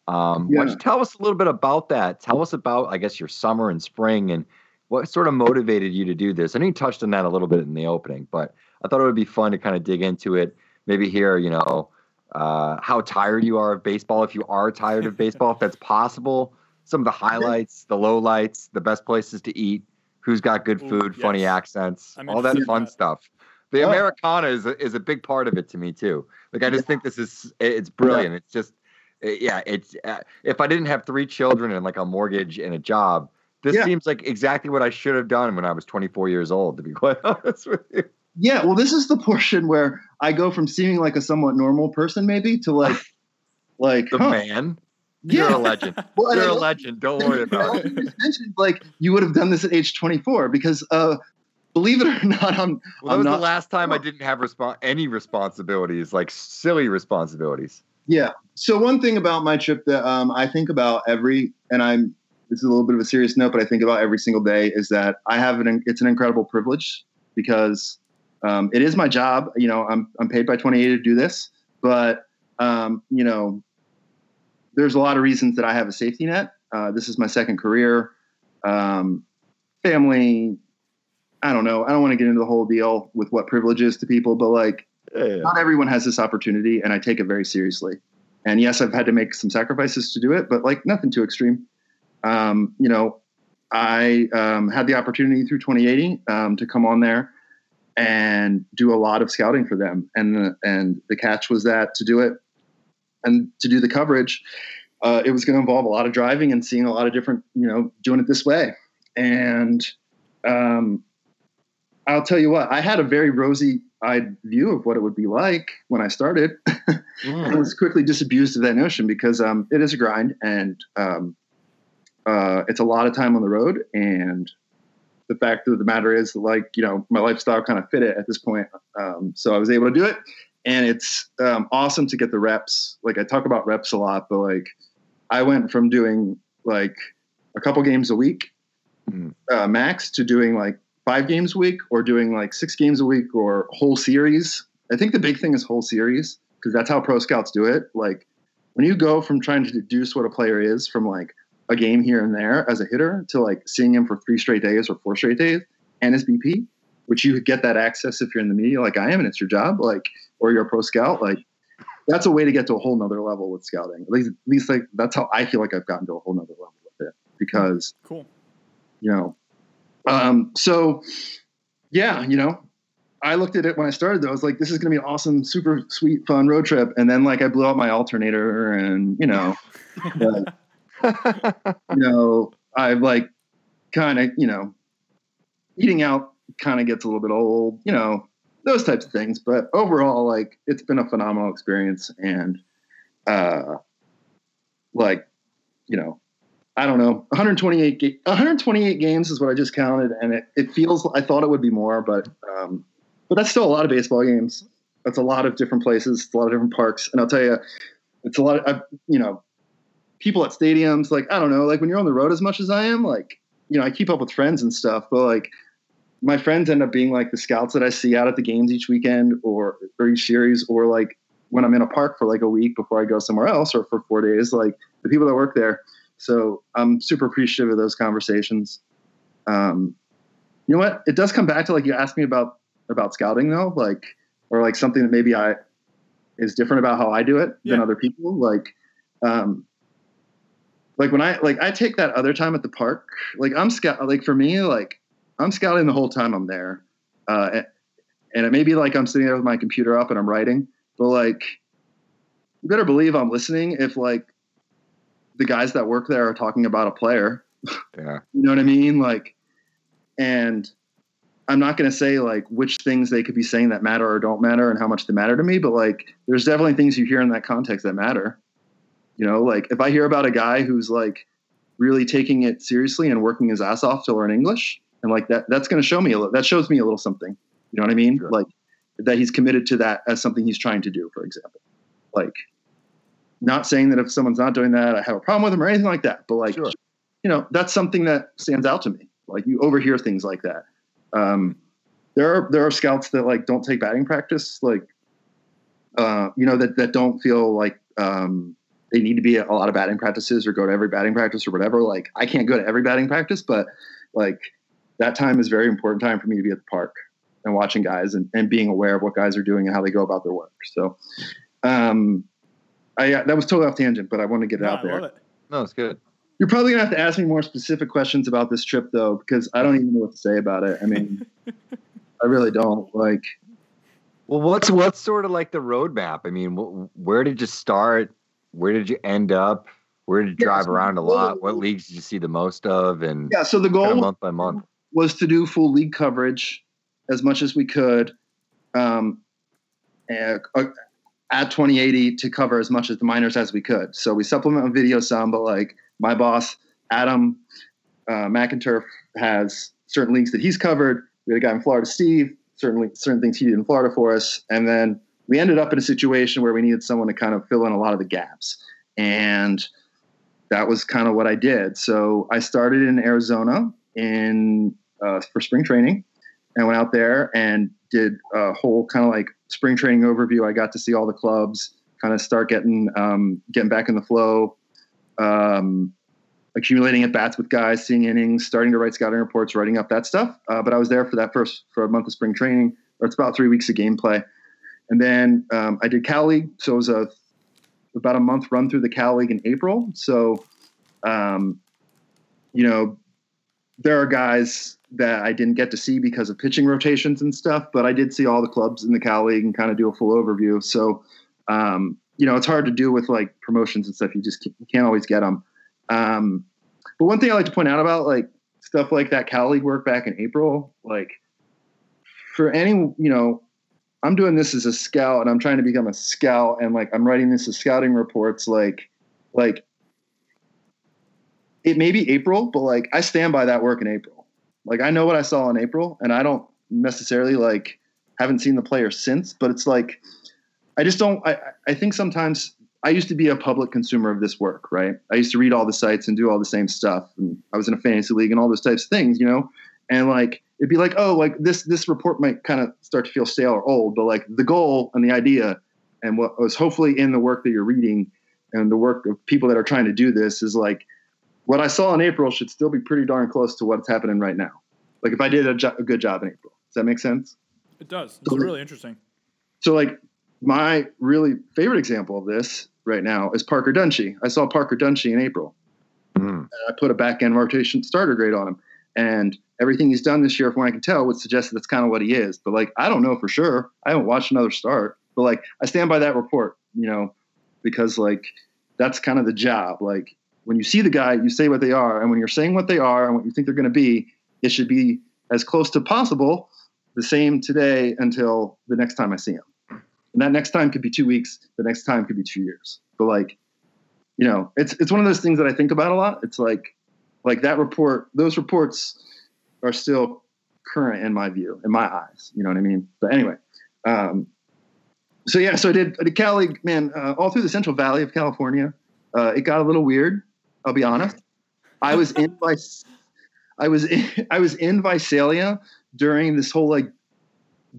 Um, Why don't you tell us a little bit about that? Tell us about, I guess, your summer and spring, and what sort of motivated you to do this. I know you touched on that a little bit in the opening, but I thought it would be fun to kind of dig into it. Maybe hear, you know, uh, how tired you are of baseball, if you are tired of baseball, if that's possible. Some of the highlights, the lowlights, the best places to eat who's got good Ooh, food, funny yes. accents, I'm all that fun that. stuff. The Oh. Americana is a, is a big part of it to me too. Like I just think this is it's brilliant. It's just uh, yeah, it's uh, if I didn't have three children and like a mortgage and a job, this Yeah. seems like exactly what I should have done when I was 24 years old. To be quite honest with you, Yeah, well, this is the portion where I go from seeming like a somewhat normal person, maybe, to like, like, the huh. man, you're Yeah. a legend. Well, You're a legend. Don't worry about it. Mentioned like you would have done this at age 24 because, uh, believe it or not, I'm. Well, that I'm was not, the last time I didn't have respon any responsibilities, like silly responsibilities. Yeah. So one thing about my trip that um, I think about every, and I'm this is a little bit of a serious note, but I think about every single day is that I have an it's an incredible privilege because um, it is my job. You know, I'm I'm paid by 28 to do this, but um, you know, there's a lot of reasons that I have a safety net. Uh, this is my second career, um, family. I don't know. I don't want to get into the whole deal with what privilege is to people, but like Yeah. not everyone has this opportunity and i take it very seriously and yes i've had to make some sacrifices to do it but like nothing too extreme um, you know i um, had the opportunity through 2080 um, to come on there and do a lot of scouting for them and the, and the catch was that to do it and to do the coverage uh, it was going to involve a lot of driving and seeing a lot of different you know doing it this way and um, I'll tell you what, I had a very rosy eyed view of what it would be like when I started. I was quickly disabused of that notion because um, it is a grind and um, uh, it's a lot of time on the road. And the fact of the matter is, like, you know, my lifestyle kind of fit it at this point. Um, so I was able to do it. And it's um, awesome to get the reps. Like, I talk about reps a lot, but like, I went from doing like a couple games a week Mhm. uh, max to doing like five games a week or doing like six games a week or whole series. I think the big thing is whole series because that's how pro scouts do it. Like when you go from trying to deduce what a player is from like a game here and there as a hitter to like seeing him for three straight days or four straight days and his BP, which you get that access if you're in the media like I am and it's your job, like or you're a pro scout, like that's a way to get to a whole nother level with scouting. At least, at least like that's how I feel like I've gotten to a whole nother level with it because Cool. you know. Um, so, yeah, you know, I looked at it when I started. Though I was like, "This is going to be an awesome, super sweet, fun road trip." And then, like, I blew out my alternator, and you know, like, you know, I've like kind of, you know, eating out kind of gets a little bit old, you know, those types of things. But overall, like, it's been a phenomenal experience, and uh, like, you know, I don't know, 128 ga- 128 games is what I just counted, and it, it feels I thought it would be more, but um, but that's still a lot of baseball games. That's a lot of different places, a lot of different parks, and I'll tell you, it's a lot of you know people at stadiums. Like I don't know, like when you're on the road as much as I am, like you know I keep up with friends and stuff, but like my friends end up being like the scouts that I see out at the games each weekend or or each series, or like when I'm in a park for like a week before I go somewhere else or for four days, like the people that work there. So I'm super appreciative of those conversations. Um, you know what? It does come back to like you asked me about about scouting though, like or like something that maybe I is different about how I do it than other people. Like, um, like when I like I take that other time at the park, like I'm scout like for me, like I'm scouting the whole time I'm there. Uh, and- and it may be like I'm sitting there with my computer up and I'm writing, but like you better believe I'm listening if like the guys that work there are talking about a player. Yeah. You know what I mean? Like, and I'm not going to say like which things they could be saying that matter or don't matter and how much they matter to me, but like there's definitely things you hear in that context that matter. You know, like if I hear about a guy who's like really taking it seriously and working his ass off to learn English, and like that, that's going to show me a little, that shows me a little something. You know what I mean? Like that he's committed to that as something he's trying to do, for example. Like, not saying that if someone's not doing that, I have a problem with them or anything like that, but like, you know, that's something that stands out to me. Like you overhear things like that. Um, there are there are scouts that like don't take batting practice, like uh, you know that that don't feel like um, they need to be at a lot of batting practices or go to every batting practice or whatever. Like I can't go to every batting practice, but like that time is very important time for me to be at the park and watching guys and, and being aware of what guys are doing and how they go about their work. So um, I that was totally off tangent, but I want to get it out there. No, it's good. You're probably gonna have to ask me more specific questions about this trip though, because I don't even know what to say about it. I mean, I really don't. Like, Well, what's what's sort of like the roadmap? I mean, wh- where did you start? Where did you end up? Where did you drive so- around a lot? What leagues did you see the most of? And Yeah, so the kinda goal- month by month. was to do full league coverage as much as we could um, and, uh, at 2080 to cover as much as the minors as we could. So we supplement with video some, but like my boss, Adam uh, McInturff, has certain links that he's covered. We had a guy in Florida, Steve, certainly certain things he did in Florida for us. And then we ended up in a situation where we needed someone to kind of fill in a lot of the gaps. And that was kind of what I did. So I started in Arizona in uh, for spring training, and went out there and did a whole kind of like spring training overview. I got to see all the clubs, kind of start getting um, getting back in the flow, um, accumulating at bats with guys, seeing innings, starting to write scouting reports, writing up that stuff. Uh, but I was there for that first for a month of spring training, or it's about three weeks of gameplay, and then um, I did Cal League. So it was a about a month run through the Cal League in April. So, um, you know, there are guys that I didn't get to see because of pitching rotations and stuff, but I did see all the clubs in the Cal League and kind of do a full overview. So, um, you know, it's hard to do with like promotions and stuff. You just can't, always get them. Um, but one thing I like to point out about like stuff like that Cal League work back in April, like for any, you know, I'm doing this as a scout and I'm trying to become a scout and like I'm writing this as scouting reports, like, like it may be April, but like I stand by that work in April. Like I know what I saw in April, and I don't necessarily like haven't seen the player since, but it's like I just don't. I I think sometimes I used to be a public consumer of this work, right? I used to read all the sites and do all the same stuff, and I was in a fantasy league and all those types of things, you know. And like it'd be like, oh, like this this report might kind of start to feel stale or old, but like the goal and the idea and what was hopefully in the work that you're reading and the work of people that are trying to do this is like what I saw in April should still be pretty darn close to what's happening right now. Like if I did a, jo- a good job in April, does that make sense? It does. It's really interesting. So like my really favorite example of this right now is Parker Dunshee. I saw Parker Dunshee in April. Mm-hmm. And I put a back end rotation starter grade on him. And everything he's done this year, from what I can tell, would suggest that that's kind of what he is. But like, I don't know for sure. I haven't watched another start. But like, I stand by that report, you know, because like that's kind of the job. Like when you see the guy, you say what they are. And when you're saying what they are and what you think they're going to be, it should be as close to possible the same today until the next time I see him. And that next time could be two weeks. The next time could be two years. But like, you know, it's it's one of those things that I think about a lot. It's like like that report, those reports are still current in my view, in my eyes. You know what I mean? But anyway, um, so yeah, so I did, I did Cali, man, uh, all through the Central Valley of California. Uh, it got a little weird. I'll be honest. I was in I was in, I was in Visalia during this whole like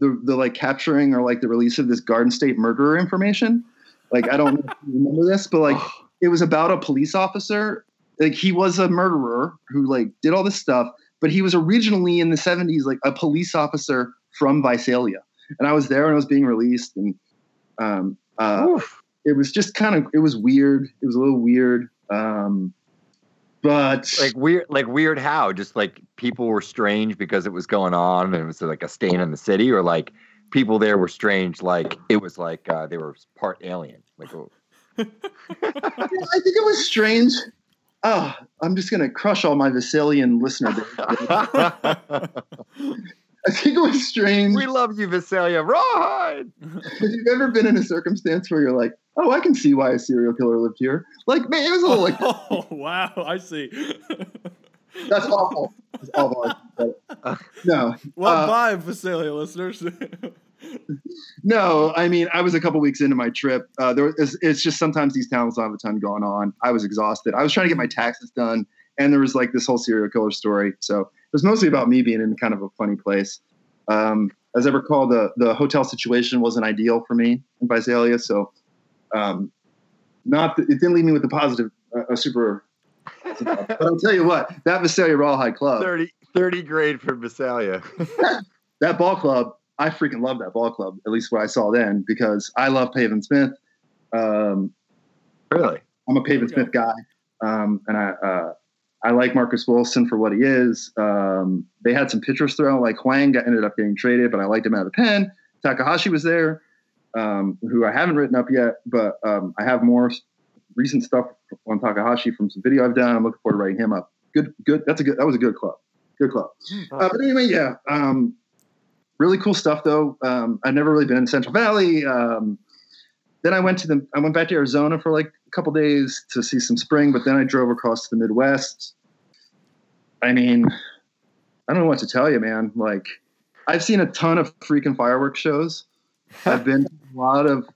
the the like capturing or like the release of this Golden State murderer information. Like I don't know if you remember this, but like it was about a police officer. Like he was a murderer who like did all this stuff, but he was originally in the 70s like a police officer from Visalia. And I was there when it was being released and um uh it was just kind of it was weird. It was a little weird. Um but like weird like weird how just like people were strange because it was going on and it was like a stain in the city or like people there were strange like it was like uh, they were part alien like oh, I think it was strange. Oh, I'm just gonna crush all my Visalian listener base. I think it was strange. we love you Visalia rawhide If you've ever been in a circumstance where you're like, oh, I can see why a serial killer lived here. Like, man, it was a little like, Oh wow, I see. that's awful. That's awful. No. Well, uh, bye, Visalia listeners. No, I mean, I was a couple weeks into my trip. Uh, there was, it's just sometimes these towns don't have a ton going on. I was exhausted. I was trying to get my taxes done, and there was like this whole serial killer story. So it was mostly about me being in kind of a funny place. Um, as I recall, the the hotel situation wasn't ideal for me in Visalia, so um, not it didn't leave me with a positive, uh, a super. but I'll tell you what, that Visalia Rawhide Club, 30 30 grade for Visalia that ball club, I freaking love that ball club. At least what I saw then, because I love Pavin Smith. Um, really I'm a Pavin Smith guy, um, and I uh, I like Marcus Wilson for what he is. Um, they had some pitchers thrown, like Huang got, ended up getting traded, but I liked him out of the pen. Takahashi was there, um, who I haven't written up yet, but um, I have more recent stuff on Takahashi from some video I've done. I'm looking forward to writing him up. Good, good. That's a good. That was a good club. Good club. Uh, but anyway, yeah. Um, really cool stuff though. Um, I've never really been in Central Valley. Then I went to the I went back to Arizona for like a couple days to see some spring, but then I drove across to the Midwest. I mean, I don't know what to tell you, man. Like, I've seen a ton of freaking fireworks shows. I've been a lot of.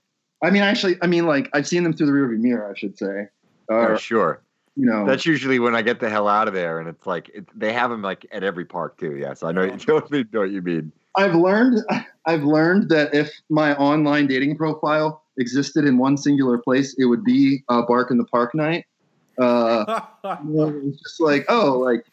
I mean, actually, I mean, like I've seen them through the rearview mirror, I should say. oh, sure you know, that's usually when I get the hell out of there and it's like it, they have them like at every park too yes I know you totally know what you mean I've learned I've learned that if my online dating profile existed in one singular place, it would be uh, Bark in the Park night. Uh, you know, it's just like, oh, like,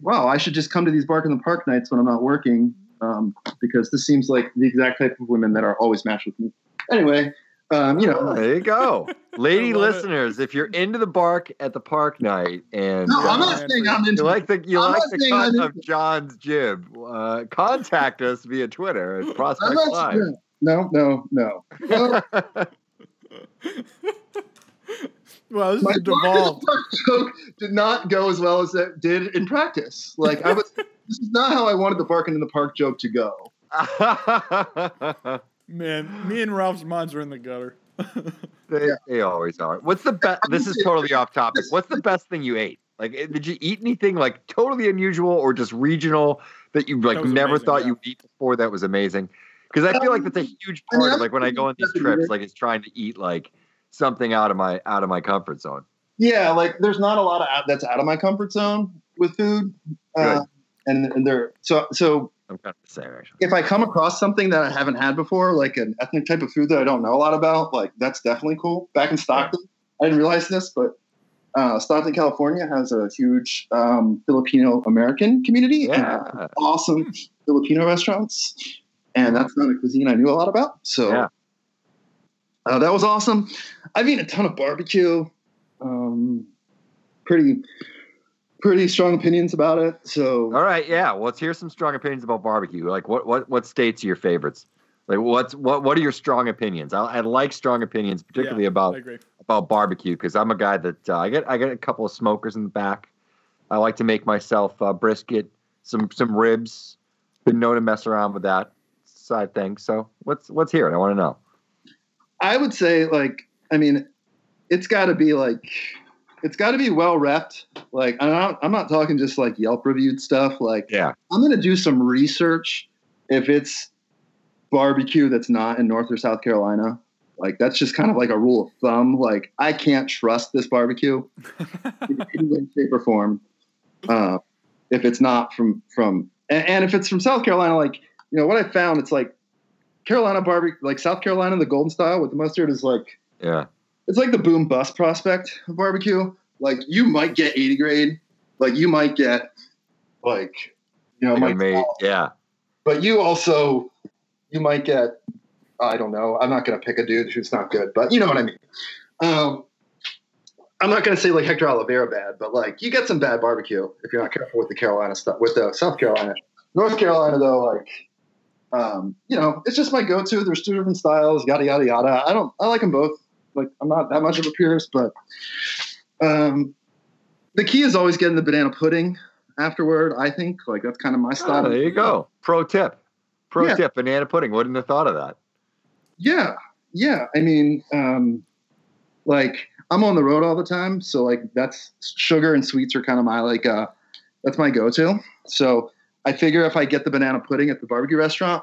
wow, I should just come to these Bark in the Park nights when I'm not working um, because this seems like the exact type of women that are always matched with me. Anyway, um, you know, there you go. Lady listeners if you're into the bark at the park night and No, I'm uh, not saying I'm into you like the you I'm like the saying cut of John's jib. Uh, contact us via Twitter at Prospect I'm not Live. saying- no, no, no. no. well, this My is Bark the devolved. Park joke did not go as well as it did in practice. Like I was, this is not how I wanted the barking in the park joke to go. Man, me and Ralph's minds are in the gutter. They, they always are. What's the best? This is totally off topic. What's the best thing you ate? Like, eh, did you eat anything like totally unusual or just regional that you like That never amazing, thought yeah. you'd eat before? That was amazing. Because I feel like that's a huge part of like when I go on these trips, like it's trying to eat like something out of my out of my comfort zone. Yeah, like there's not a lot of that's out of my comfort zone with food, uh, and, and there. So so I'm kind of the same actually. if I come across something that I haven't had before, like an ethnic type of food that I don't know a lot about, like that's definitely cool. Back in Stockton, I didn't realize this, but uh, Stockton, California has a huge um, Filipino American community. and Yeah. awesome Filipino restaurants, and that's not a cuisine I knew a lot about. So Yeah. uh, that was awesome. I've eaten a ton of barbecue. Um, pretty, pretty strong opinions about it. So All right, yeah. Well, let's hear some strong opinions about barbecue. Like, what what what states are your favorites? Like, what's what what are your strong opinions? I, I like strong opinions, particularly Yeah, about about barbecue because I'm a guy that uh, I get I get a couple of smokers in the back. I like to make myself uh, brisket, some some ribs. Been known to mess around with that side thing. So let's let's hear it. I want to know. I would say, like, I mean, it's got to be like it's got to be well repped. Like I'm not, I'm not talking just like Yelp reviewed stuff. Like Yeah. I'm gonna do some research if it's barbecue that's not in North or South Carolina. Like that's just kind of like a rule of thumb. Like I can't trust this barbecue in any way, shape, or form. Uh, if it's not from from and, and if it's from South Carolina, like you know what I found, it's like Carolina barbecue, like South Carolina, the golden style with the mustard is like Yeah. it's like the boom bust prospect of barbecue. Like you might get 80 grade, like you might get like you know, Like mate. Yeah. but you also you might get I don't know. I'm not going to pick a dude who's not good, but you know what I mean. Um, I'm not going to say like Hector Olivera bad, but like you get some bad barbecue if you're not careful with the Carolina stuff. With the South Carolina, North Carolina though, like um, you know, it's just my go-to. There's two different styles, yada yada yada. I don't. I like them both. Like I'm not that much of a purist, but um, the key is always getting the banana pudding afterward. I think like that's kind of my style. Oh, there you go. Pro tip. Pro Yeah. tip. Banana pudding. Wouldn't have thought of that. Yeah, yeah. I mean, um, like I'm on the road all the time, so like that's sugar and sweets are kind of my like uh, that's my go-to. So I figure if I get the banana pudding at the barbecue restaurant,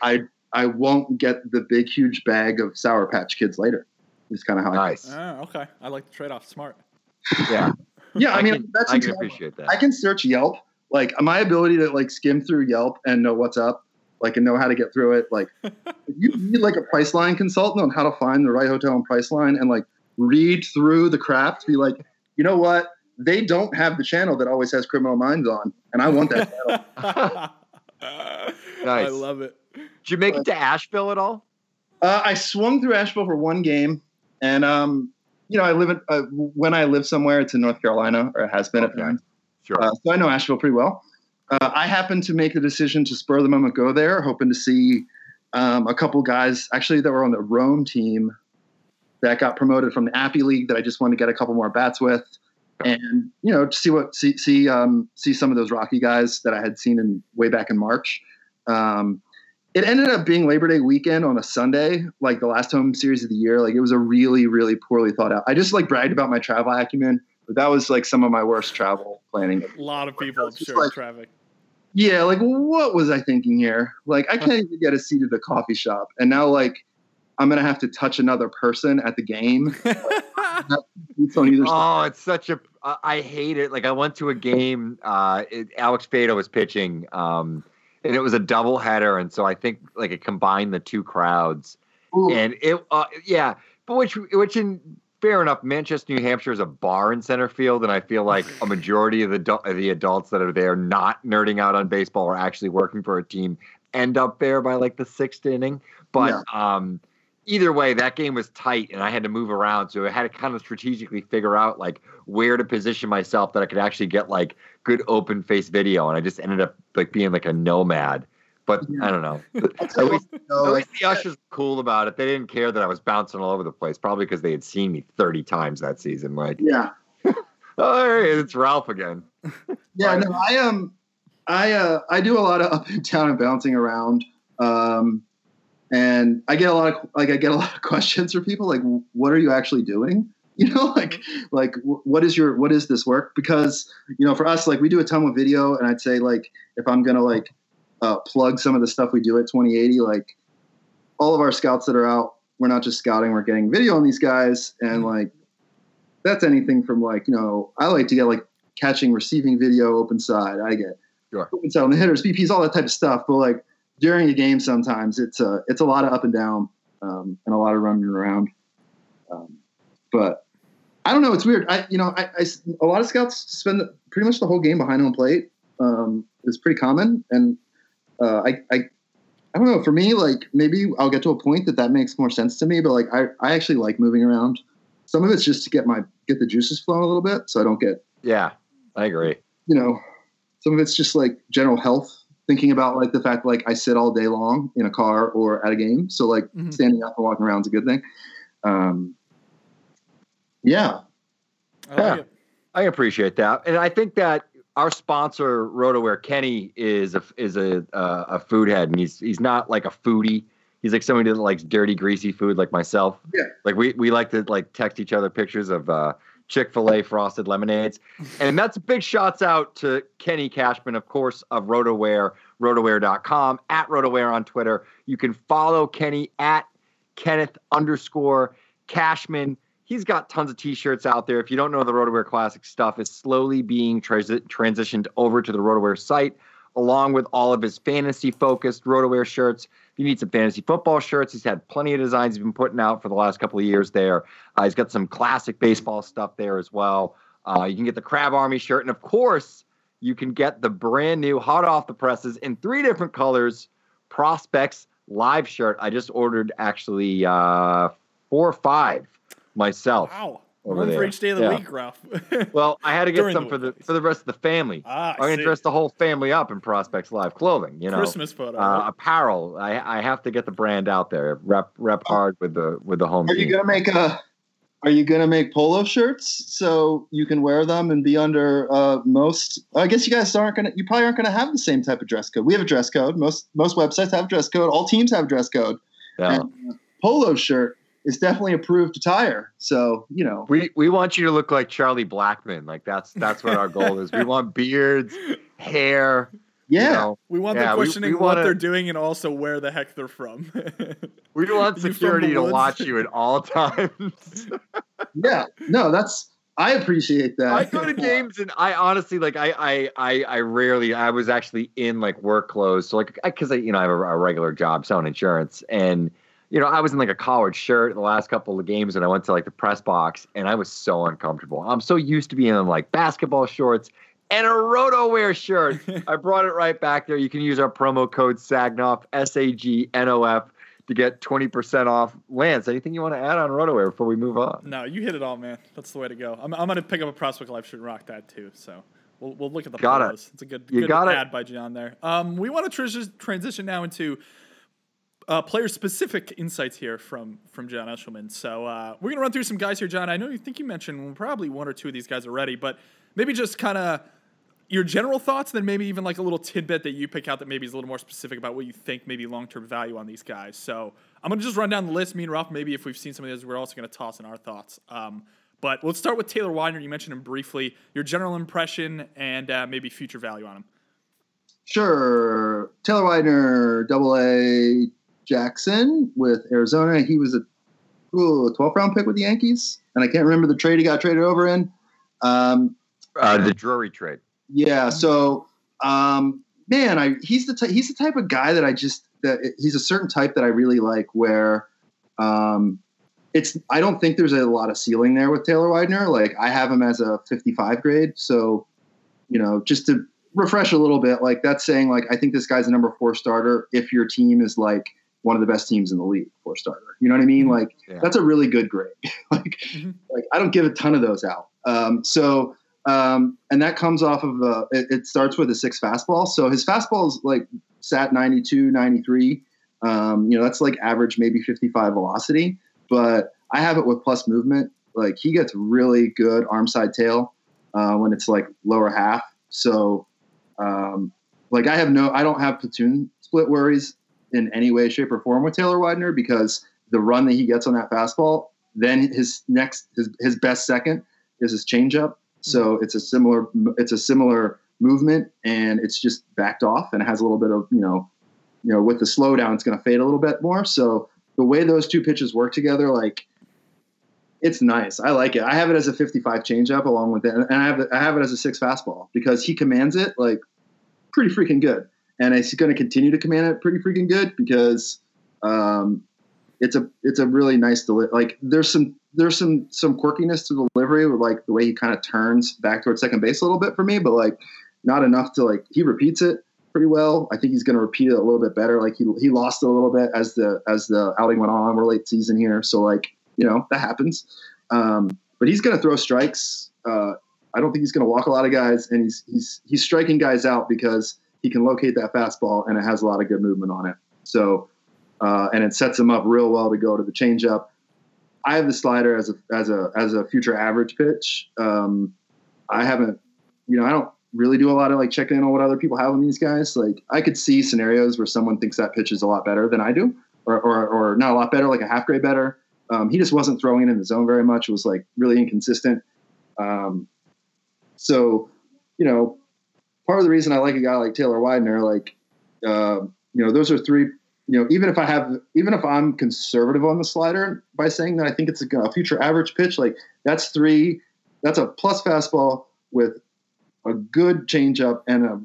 I I won't get the big huge bag of Sour Patch Kids later. Is kind of how nice. Ah, okay. I like the trade off. Smart. Yeah. Yeah, I, I mean can- that's I can enjoyable. appreciate that. I can search Yelp. Like my ability to like skim through Yelp and know what's up, like and know how to get through it. Like you need like a Priceline consultant on how to find the right hotel and Priceline and like read through the crap to be like, you know what? They don't have the channel that always has Criminal Minds on, and I want that channel. Nice. I love it. Did you make it to Asheville at all? Uh, I swung through Asheville for one game, and um, you know, I live in uh, when I live somewhere, it's in North Carolina, or it has been at times. Sure. Uh, so I know Asheville pretty well. Uh, I happened to make the decision to spur the moment go there, hoping to see um, a couple guys actually that were on the Rome team that got promoted from the Appy League that I just wanted to get a couple more bats with, and you know, to see what see see um, see some of those Rocky guys that I had seen in way back in March. Um, it ended up being Labor Day weekend on a Sunday, like the last home series of the year. Like it was a really, really poorly thought out. I just like bragged about my travel acumen, but that was like some of my worst travel planning. A lot of people, I'm sure, like- traffic. Yeah, like what was I thinking here? Like I can't even get a seat at the coffee shop, and now like I'm gonna have to touch another person at the game. It's on either side. Oh, it's such a I hate it. Like I went to a game. Uh, it, Alex Faedo was pitching, um, and it was a double header, and so I think like it combined the two crowds, and it. Uh, yeah, but which which in fair enough, Manchester, New Hampshire is a bar in center field, and I feel like a majority of the of the adults that are there not nerding out on baseball or actually working for a team end up there by like the sixth inning. But um, either way, that game was tight, and I had to move around, so I had to kind of strategically figure out like where to position myself that I could actually get like good open face video, and I just ended up like being like a nomad. But I don't know. At least, No, at least the ushers were cool about it. They didn't care that I was bouncing all over the place, probably because they had seen me 30 times that season. Like, yeah. oh, there it's Ralph again. Yeah, no, I um, I uh, I do a lot of up and down and bouncing around, um, and I get a lot of like I get a lot of questions from people like, "What are you actually doing?" You know, like like what is your what is this work? Because you know, for us, like we do a ton with video, and I'd say like if I'm gonna like uh, plug some of the stuff we do at 2080, like all of our scouts that are out, we're not just scouting, we're getting video on these guys, and like that's anything from like you know I like to get like catching, receiving video, open side. I get Sure. open side on the hitters, BPs, all that type of stuff. But like during a game, sometimes it's a it's a lot of up and down um, and a lot of running around. Um, but I don't know. It's weird. I you know I, I a lot of scouts spend pretty much the whole game behind home plate. Um, it's pretty common, and uh, I I I don't know. For me, like maybe I'll get to a point that that makes more sense to me. But like I I actually like moving around. Some of it's just to get my get the juices flowing a little bit, so I don't get Yeah, I agree. you know. Some of it's just like general health. Thinking about like the fact like I sit all day long in a car or at a game, so like Mhm. standing up and walking around is a good thing. Um, yeah, I like Yeah. it. I appreciate that, and I think that our sponsor, RotoWear Kenny, is a is a uh, a food head, and he's he's not like a foodie. He's like somebody that likes dirty, greasy food, like myself. Yeah. Like we we like to like text each other pictures of uh, Chick Fil A frosted lemonades, and that's big shots out to Kenny Cashman, of course, of RotoWear, RotoWear.com at RotoWear on Twitter. You can follow Kenny at Kenneth underscore Cashman. He's got tons of t-shirts out there. If you don't know, the RotoWear Classic stuff is slowly being transi- transitioned over to the RotoWear site, along with all of his fantasy-focused RotoWear shirts. You need some fantasy football shirts, he's had plenty of designs he's been putting out for the last couple of years there. Uh, he's got some classic baseball stuff there as well. Uh, you can get the Crab Army shirt, and of course, you can get the brand new, hot off the presses in three different colors, Prospects Live shirt. I just ordered actually uh, four or five myself. Wow. Over One for each day of the Yeah. week, Ralph. Well, I had to get During some the for the for the rest of the family. Ah, I I'm gonna dress the whole family up in Prospects Live clothing. You know, Christmas photo, uh, right? apparel. I, I have to get the brand out there. Rep rep hard with the with the home Are team. you gonna make a? Are you gonna make polo shirts so you can wear them and be under uh, most? I guess you guys aren't gonna. You probably aren't gonna have the same type of dress code. We have a dress code. Most most websites have a dress code. All teams have a dress code. Yeah. And, uh, polo shirt is definitely approved attire. So you know. We we want you to look like Charlie Blackmon. Like that's that's what our goal is. We want beards, hair. you Yeah. know. We want Yeah, them questioning we what wanna- they're doing and also where the heck they're from. We want security to watch you at all times. Yeah. No, that's. I appreciate that. I go to games and I honestly like I I I, I rarely I was actually in like work clothes so like because I, you know I have a, a regular job selling insurance and you know I was in like a collared shirt the last couple of games and I went to like the press box and I was so uncomfortable. I'm so used to being in like basketball shorts and a RotoWear shirt. I brought it right back there. You can use our promo code SAGNOF S A G N O F to get 20% off. Lance, anything you want to add on RotoWear before we move on? no, you hit it all, man. That's the way to go. I'm, I'm gonna pick up a Prospect Live shirt and rock that too. So we'll, we'll look at the Got it. It's a good, You good got it. ad by John there. Um, we want to transi- transition now into uh, player specific insights here from from John Eshleman. So uh, we're gonna run through some guys here, John. I know you think you mentioned probably one or two of these guys already, but maybe just kind of your general thoughts, then maybe even like a little tidbit that you pick out that maybe is a little more specific about what you think maybe long term value on these guys. So I'm gonna just run down the list. Me and Ralph, maybe if we've seen some of these, we're also gonna toss in our thoughts. Um, but let's start with Taylor Widener. You mentioned him briefly. Your general impression and uh, maybe future value on him. Sure. Taylor Widener, double A Jackson with Arizona. He was a ooh, 12th round pick with the Yankees. And I can't remember the trade he got traded over in. Um, Uh, the Drury trade. yeah. So, um, man, I he's the ty- he's the type of guy that I just that he's a certain type that I really like. Where um, it's I don't think there's a lot of ceiling there with Taylor Widener. Like I have him as a 55 grade. So, you know, just to refresh a little bit, like that's saying like I think this guy's a number four starter if your team is like one of the best teams in the league for starter. You know what I mean? Like Yeah. that's a really good grade. like like I don't give a ton of those out. Um, so um, and that comes off of uh, it, it starts with a six fastball. So his fastball is like sat 92, 93. Um, you know, that's like average maybe 55 velocity, but I have it with plus movement. Like he gets really good arm side tail uh, when it's like lower half. So um, like I have no, I don't have platoon split worries in any way, shape, or form with Taylor Widener because the run that he gets on that fastball, then his next, his, his best second is his changeup. So mm-hmm. it's a similar, it's a similar movement, and it's just backed off, and it has a little bit of you know, you know, with the slowdown, it's going to fade a little bit more. So the way those two pitches work together, like it's nice. I like it. I have it as a 55 changeup along with it, and I have it, I have it as a six fastball because he commands it like pretty freaking good, and he's going to continue to command it pretty freaking good because um, it's a it's a really nice deli- like there's some there's some some quirkiness to the delivery with like the way he kind of turns back towards second base a little bit for me, but like not enough to like he repeats it pretty well. I think he's going to repeat it a little bit better. Like he he lost a little bit as the as the outing went on. We're late season here, so like you know that happens. Um, but he's going to throw strikes. Uh, I don't think he's going to walk a lot of guys, and he's he's he's striking guys out because he can locate that fastball and it has a lot of good movement on it. So uh, and it sets him up real well to go to the changeup. I have the slider as a as a as a future average pitch. Um, I haven't, you know, I don't really do a lot of like checking in on what other people have on these guys. Like I could see scenarios where someone thinks that pitch is a lot better than I do. or, or, or not a lot better, like a half grade better. Um, he just wasn't throwing it in the zone very much. It was like really inconsistent. Um, so, you know, part of the reason I like a guy like Taylor Widener, like, uh, you know, those are three. You know, even if I have, even if I'm conservative on the slider by saying that I think it's a, a future average pitch, like that's three. That's a plus fastball with a good changeup and a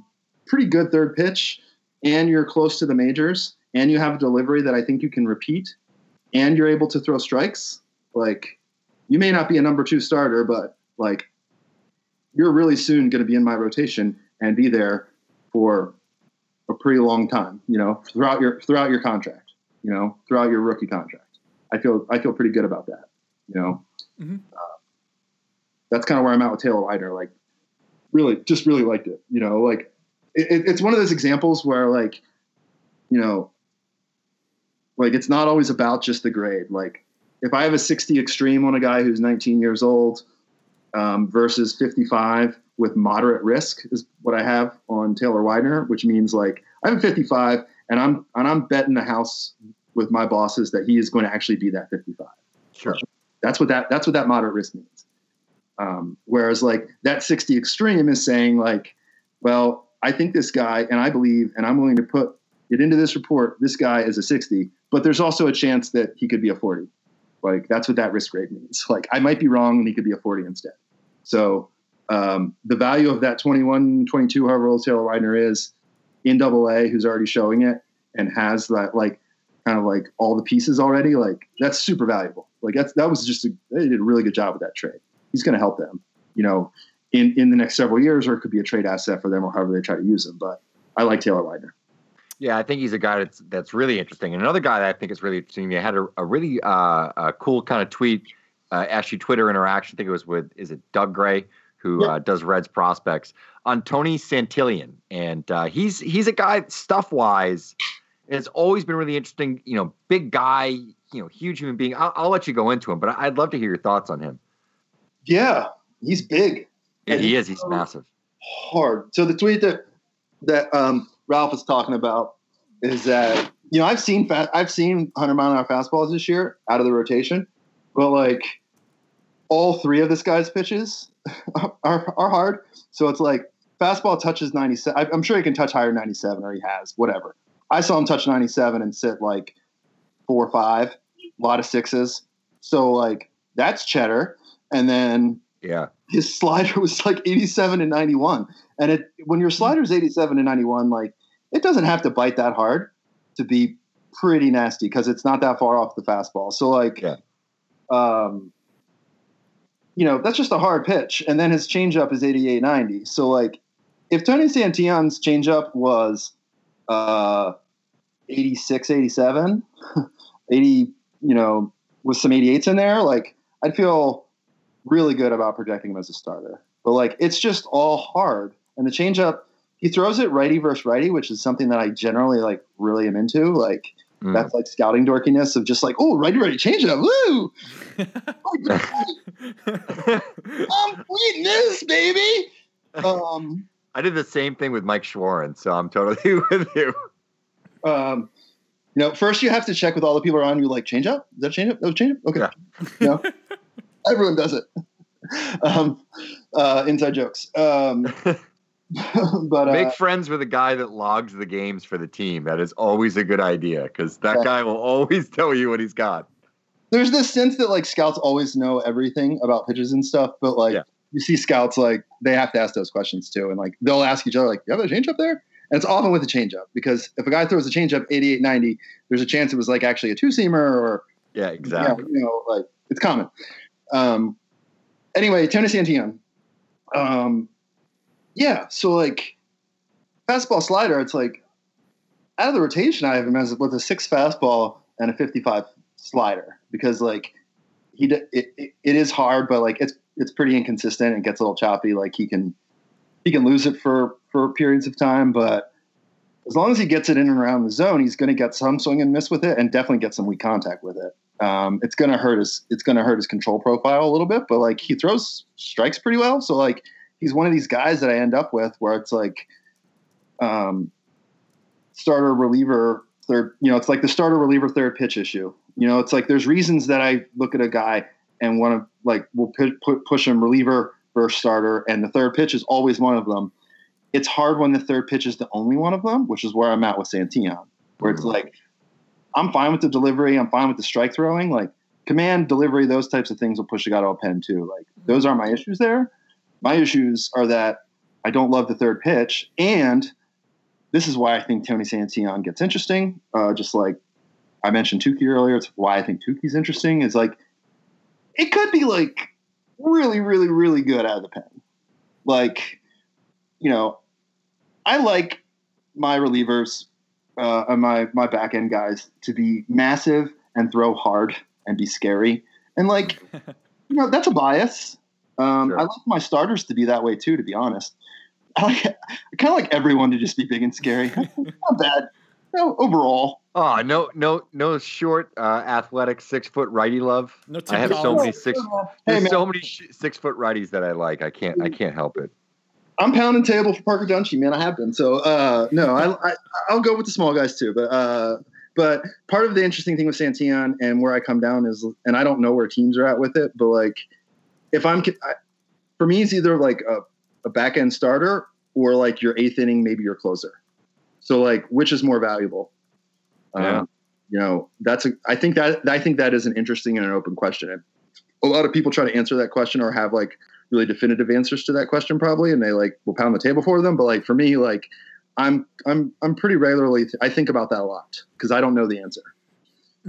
pretty good third pitch, and you're close to the majors, and you have a delivery that I think you can repeat, and you're able to throw strikes. Like, you may not be a number two starter, but like, you're really soon going to be in my rotation and be there for a pretty long time. You know, throughout your throughout your contract. You know, throughout your rookie contract. I feel I feel pretty good about that. You know, Mhm. uh, that's kind of where I'm at with Taylor Widener. Like, really, just really liked it. You know, like it, it- it's one of those examples where like, you know, like it's not always about just the grade. Like, if I have a 60 extreme on a guy who's 19 years old um, versus 55 with moderate risk is what I have on Taylor Widener, which means like I'm 55 and I'm and I'm betting the house with my bosses that he is going to actually be that 55. Sure. That's what that that's what that moderate risk means. Um, whereas like that 60 extreme is saying like, well, I think this guy and I believe and I'm willing to put it into this report. This guy is a 60, but there's also a chance that he could be a 40. Like that's what that risk rate means. Like I might be wrong and he could be a 40 instead. So um, the value of that 21, 22, however old Taylor Widener is in double A, who's already showing it and has that like kind of like all the pieces already, like that's super valuable. Like that's, that was just, a, they did a really good job with that trade. He's going to help them, you know, in, in the next several years, or it could be a trade asset for them or however they try to use him. But I like Taylor Widener. Yeah, I think he's a guy that's that's really interesting. And another guy that I think is really interesting. They had a, a really uh, a cool kind of tweet, uh, actually Twitter interaction. I think it was with is it Doug Gray who uh, does Reds prospects on Tony Santillan, and uh, he's he's a guy stuff wise. It's always been really interesting. You know, big guy, you know, huge human being. I'll, I'll let you go into him, but I'd love to hear your thoughts on him. Yeah, he's big. Yeah, he is. He's massive. hard. So the tweet that that um, Ralph is talking about is that you know I've seen fa- I've seen 100 mile an hour fastballs this year out of the rotation, but like all three of this guy's pitches are, are hard. So it's like fastball touches 97. I- I'm sure he can touch higher 97 or he has whatever. I saw him touch 97 and sit like four or five, a lot of sixes. So like that's cheddar. And then Yeah. his slider was like 87 and 91 and it when your slider's 87 and 91 like it doesn't have to bite that hard to be pretty nasty because it's not that far off the fastball so like um you know that's just a hard pitch and then his changeup is 88 90 so like if tony santillan's changeup was uh 86 87 80 you know with some 88s in there like i'd feel really good about projecting him as a starter. But like it's just all hard. And the changeup, he throws it righty versus righty, which is something that I generally like really am into. Like Mm. that's like scouting dorkiness of just like, oh, righty righty changeup, woo! I'm eating this, baby. Um, I did the same thing with Mike Shawaryn, so I'm totally with you. um, you know, first you have to check with all the people around you, like change changeup. Is that changeup? No changeup. Okay. You know, everyone does it. Um, uh, inside jokes. Um, but uh, Make friends with a guy that logs the games for the team. That is always a good idea because that Yeah. guy will always tell you what he's got. there's this sense that like scouts always know everything about pitches and stuff, but like you see scouts like they have to ask those questions too, and like they'll ask each other like, "You have a changeup there?" And it's often with a changeup because if a guy throws a changeup 88, 90, there's a chance it was like actually a two seamer or Yeah, exactly. you know, like it's common. Um, anyway, Tony Santillan. Um, yeah, so like fastball slider, it's like out of the rotation, I have him as with a six fastball and a 55 slider because like he it, it, it is hard, but like it's it's pretty inconsistent and gets a little choppy. Like he can he can lose it for for periods of time, but as long as he gets it in and around the zone, he's going to get some swing and miss with it, and definitely get some weak contact with it. Um, it's going to hurt his it's going to hurt his control profile a little bit, but like he throws strikes pretty well. So like he's one of these guys that I end up with where it's like um, starter reliever third. You know, it's like the starter reliever third pitch issue. You know, it's like there's reasons that I look at a guy and want to like we'll put, put, push him reliever versus starter, and the third pitch is always one of them. It's hard when the third pitch is the only one of them, which is where I'm at with Santillan, where it's like I'm fine with the delivery, I'm fine with the strike throwing, like command delivery, those types of things will push a guy to a pen too. Like those aren't my issues there. My issues are that I don't love the third pitch, and this is why I think Tony Santillan gets interesting. Uh, just like I mentioned Touki earlier, it's why I think Touki's interesting. Is like it could be like really, really, really good out of the pen. Like, you know, I like my relievers uh, and my my back end guys to be massive and throw hard and be scary. And like, you know, that's a bias. Um, I like my starters to be that way too. To be honest, I like I kind of like everyone to just be big and scary. Not bad. No, overall. Oh no, no, no short, uh, athletic, six foot righty love. No I have so many six. Hey, There's so many sh- six foot righties that I like. I can't. I can't help it. I'm pounding table for Parker Dunshee, man. I have been. So uh, no, I, I I'll go with the small guys too. But uh, but part of the interesting thing with Santillan and where I come down is, and I don't know where teams are at with it, but like if I'm I, for me, it's either like a, a back end starter or like your eighth inning, maybe your closer. So like, which is more valuable? Yeah. Um, you know, that's a. I think that I think that is an interesting and an open question. And a lot of people try to answer that question or have like really definitive answers to that question probably, and they like will pound the table for them. But like for me, like I'm I'm I'm pretty regularly. I think about that a lot because I don't know the answer.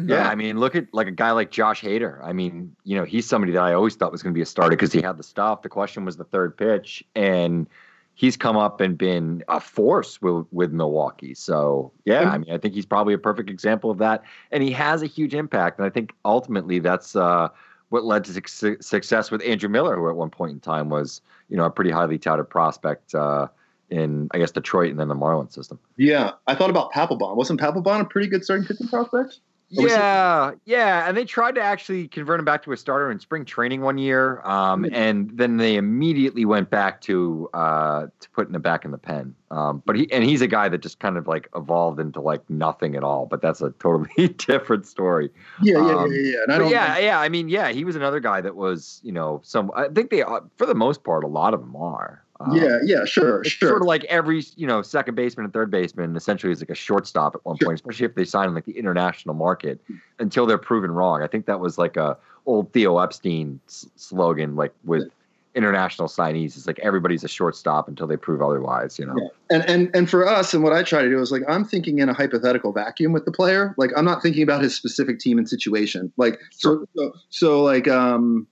Yeah, I mean, look at like a guy like Josh Hader. I mean, you know, he's somebody that I always thought was going to be a starter because he had the stuff. The question was the third pitch, and he's come up and been a force with with Milwaukee. So yeah, I mean, I think he's probably a perfect example of that, and he has a huge impact. And I think ultimately that's uh, what led to suc- success with Andrew Miller, who at one point in time was you know a pretty highly touted prospect uh, in I guess Detroit and then the Marlins system. Yeah, I thought about Papelbon. Wasn't Papelbon a pretty good starting pitching prospect? Yeah, yeah, and they tried to actually convert him back to a starter in spring training one year, um, and then they immediately went back to uh, to putting it back in the pen. Um, but he and he's a guy that just kind of like evolved into like nothing at all. But that's a totally different story. Yeah, yeah, Um, yeah, yeah. And I but don't. yeah, yeah. I mean, yeah, he was another guy that was, you know, some. I think they, are- for the most part, a lot of them are. Um, yeah, yeah, sure, it's sure. sort of like every you know second baseman and third baseman essentially is like a shortstop at one point, especially if they sign in like the international market until they're proven wrong. I think that was like a old Theo Epstein s- slogan, like with international signees. It's like everybody's a shortstop until they prove otherwise. You know. and and and for us and what i try to do is like i'm thinking in a hypothetical vacuum with the player like i'm not thinking about his specific team and situation like so so, so like um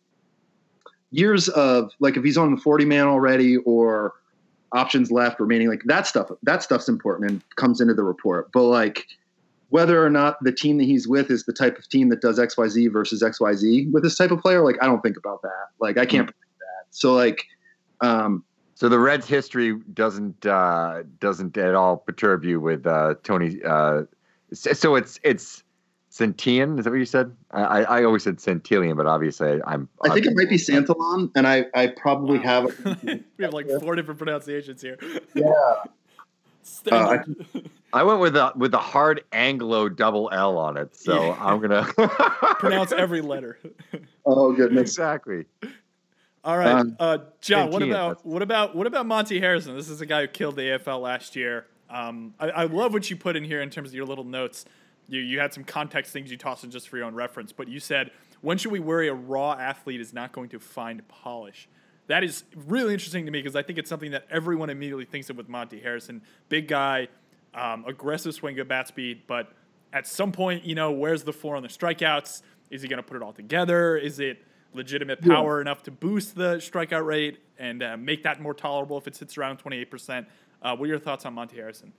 years of like if he's on the 40 man already or options left remaining like that stuff that stuff's important and comes into the report. But like whether or not the team that he's with is the type of team that does xyz versus xyz with this type of player like i don't think about that. Like i can't predict that. So like um So the Reds' history doesn't uh, doesn't at all perturb you with uh, Tony. Uh, so it's it's Centillion. Is that what you said? I, I I always said Centillion, but obviously I'm. I think it might be Santalon, and I, I probably have. we have like four different pronunciations here. Yeah. Stand- I went with a with a hard Anglo double L on it, so Yeah. I'm gonna pronounce every letter. Oh goodness! exactly. All right, Um, uh, John. What Santillan, about what about what about Monte Harrison? This is a guy who killed the AFL last year. Um, I, I love what you put in here in terms of your little notes. You you had some context things you tossed in just for your own reference, but you said when should we worry a raw athlete is not going to find polish? That is really interesting to me because I think it's something that everyone immediately thinks of with Monte Harrison. Big guy, um, aggressive swing, good bat speed, but at some point, you know, where's the floor on the strikeouts? Is he going to put it all together? Is it legitimate Yeah. power enough to boost the strikeout rate and uh, make that more tolerable if it sits around 28%? Uh, what are your thoughts on Monte Harrison?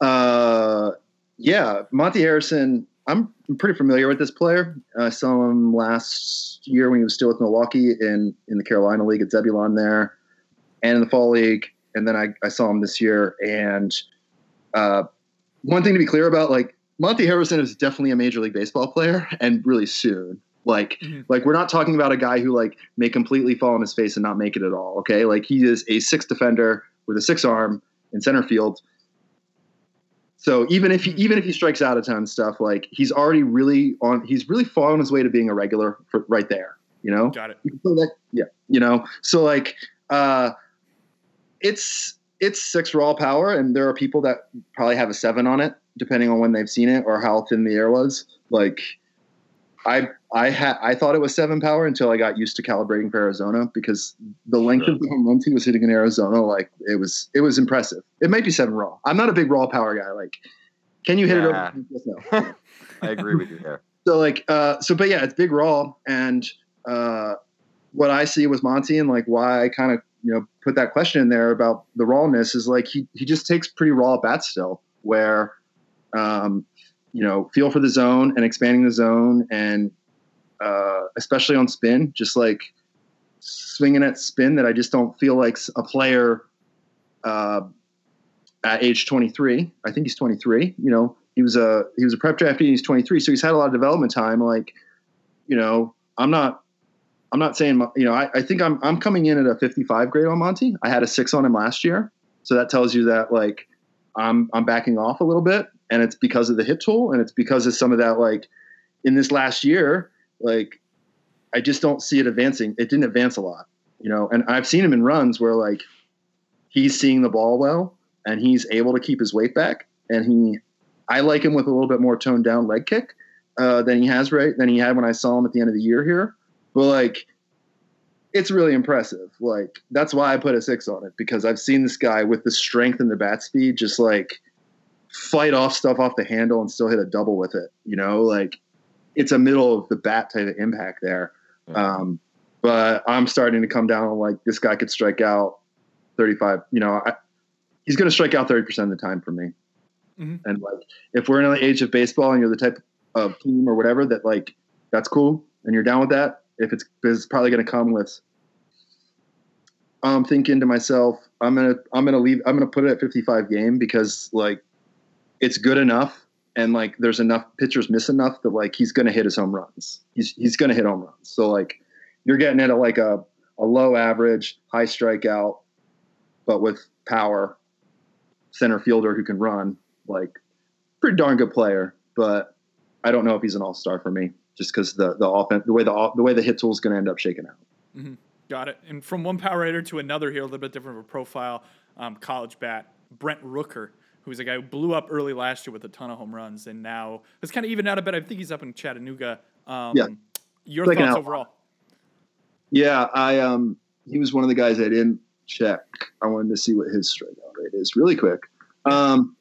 Uh, yeah, Monte Harrison. I'm pretty familiar with this player. I saw him last year when he was still with Milwaukee in in the Carolina League at Zebulon there, and in the fall league. And then I, I saw him this year. And uh, one thing to be clear about, like Monte Harrison is definitely a major league baseball player, and really soon. Like, like we're not talking about a guy who like may completely fall on his face and not make it at all. Okay, like he is a six defender with a six arm in center field So even if he even if he strikes out a ton of stuff, like he's already really on, he's really far on his way to being a regular for, right there. You know, Got it. so that, yeah, you know, so like, uh, it's it's six raw power, and there are people that probably have a seven on it, depending on when they've seen it or how thin the air was. Like, I I had I thought it was seven power until I got used to calibrating for Arizona because the length of the home runs he was hitting in Arizona, like it was it was impressive. It might be seven raw. I'm not a big raw power guy. Like, can you hit Yeah. it over? No. I agree with you there. So like, uh, so but yeah, it's big raw, and uh, what I see with Monte and like why I kind of you know put that question in there about the rawness is like he he just takes pretty raw at bats still, where um, you know feel for the zone and expanding the zone, and uh, especially on spin, just like swinging at spin that I just don't feel like a player uh, at age 23. I think he's 23. You know, he was a he was a prep draftee. He's 23, so he's had a lot of development time. Like, you know, I'm not I'm not saying you know I, I think I'm I'm coming in at a 55 grade on Monte. I had a six on him last year, so that tells you that like I'm I'm backing off a little bit, and it's because of the hit tool, and it's because of some of that like in this last year, like I just don't see it advancing. It didn't advance a lot, you know. And I've seen him in runs where like he's seeing the ball well and he's able to keep his weight back. And he, I like him with a little bit more toned down leg kick uh, than he has right than he had when I saw him at the end of the year here. But like, it's really impressive. Like that's why I put a six on it because I've seen this guy with the strength and the bat speed just like fight off stuff off the handle and still hit a double with it. You know, like it's a middle of the bat type of impact there. Um, but I'm starting to come down on like this guy could strike out 35. You know, I, he's going to strike out 30 percent of the time for me. Mhm. And like, if we're in the age of baseball and you're the type of team or whatever that like that's cool and you're down with that, if it's, it's probably going to come with. I'm thinking to myself, I'm gonna I'm gonna leave I'm gonna put it at 55 game because like it's good enough and like there's enough pitchers miss enough that like he's gonna hit his home runs. He's he's gonna hit home runs. So like you're getting at a, like a a low average, high strikeout, but with power, center fielder who can run. Like pretty darn good player, but I don't know if he's an all star for me just because the the offense the way the the way the hit tool is gonna end up shaking out. hmm Got it. And from one power hitter to another here, a little bit different of a profile. Um, college bat Brent Rooker, who's a guy who blew up early last year with a ton of home runs, and now it's kind of even out a bit. I think he's up in Chattanooga. Um, Yeah. Your Breaking thoughts out. overall? Yeah, I um he was one of the guys I didn't check. I wanted to see what his strikeout rate is really quick. Um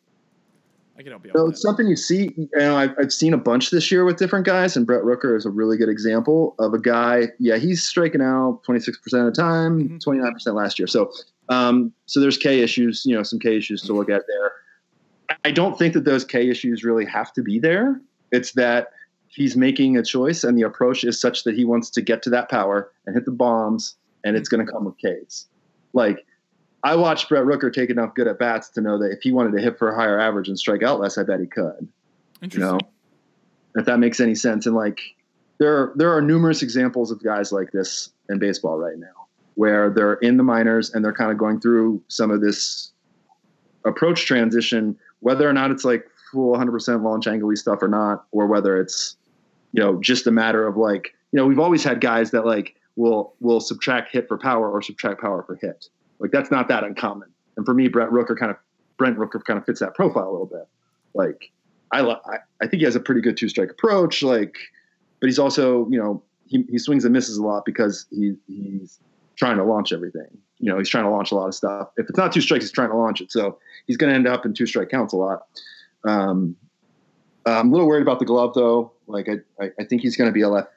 I can help you so it's something you see. You know, I've, I've seen a bunch this year with different guys, and Brent Rooker is a really good example of a guy. Yeah, he's striking out 26% of the time, 29% last year. So, um, so there's K issues, you know, some K issues to look at there. I don't think that those K issues really have to be there. It's that he's making a choice, and the approach is such that he wants to get to that power and hit the bombs, and it's going to come with Ks. Like, I watched Brent Rooker take enough good at bats to know that if he wanted to hit for a higher average and strike out less, I bet he could. You know, if that makes any sense. And like, there are, there are numerous examples of guys like this in baseball right now, where they're in the minors and they're kind of going through some of this approach transition, whether or not it's like full 100% launch angle stuff or not, or whether it's you know just a matter of like you know we've always had guys that like will will subtract hit for power or subtract power for hit. Like that's not that uncommon. And for me, Brent Rooker kind of Brent Rooker kind of fits that profile a little bit. Like I lo- I, I think he has a pretty good two strike approach. Like, but he's also you know he, he swings and misses a lot because he he's trying to launch everything. You know, he's trying to launch a lot of stuff. If it's not two strikes, he's trying to launch it. So he's going to end up in two strike counts a lot. Um, I'm a little worried about the glove though. Like I, I, I think he's going to be a left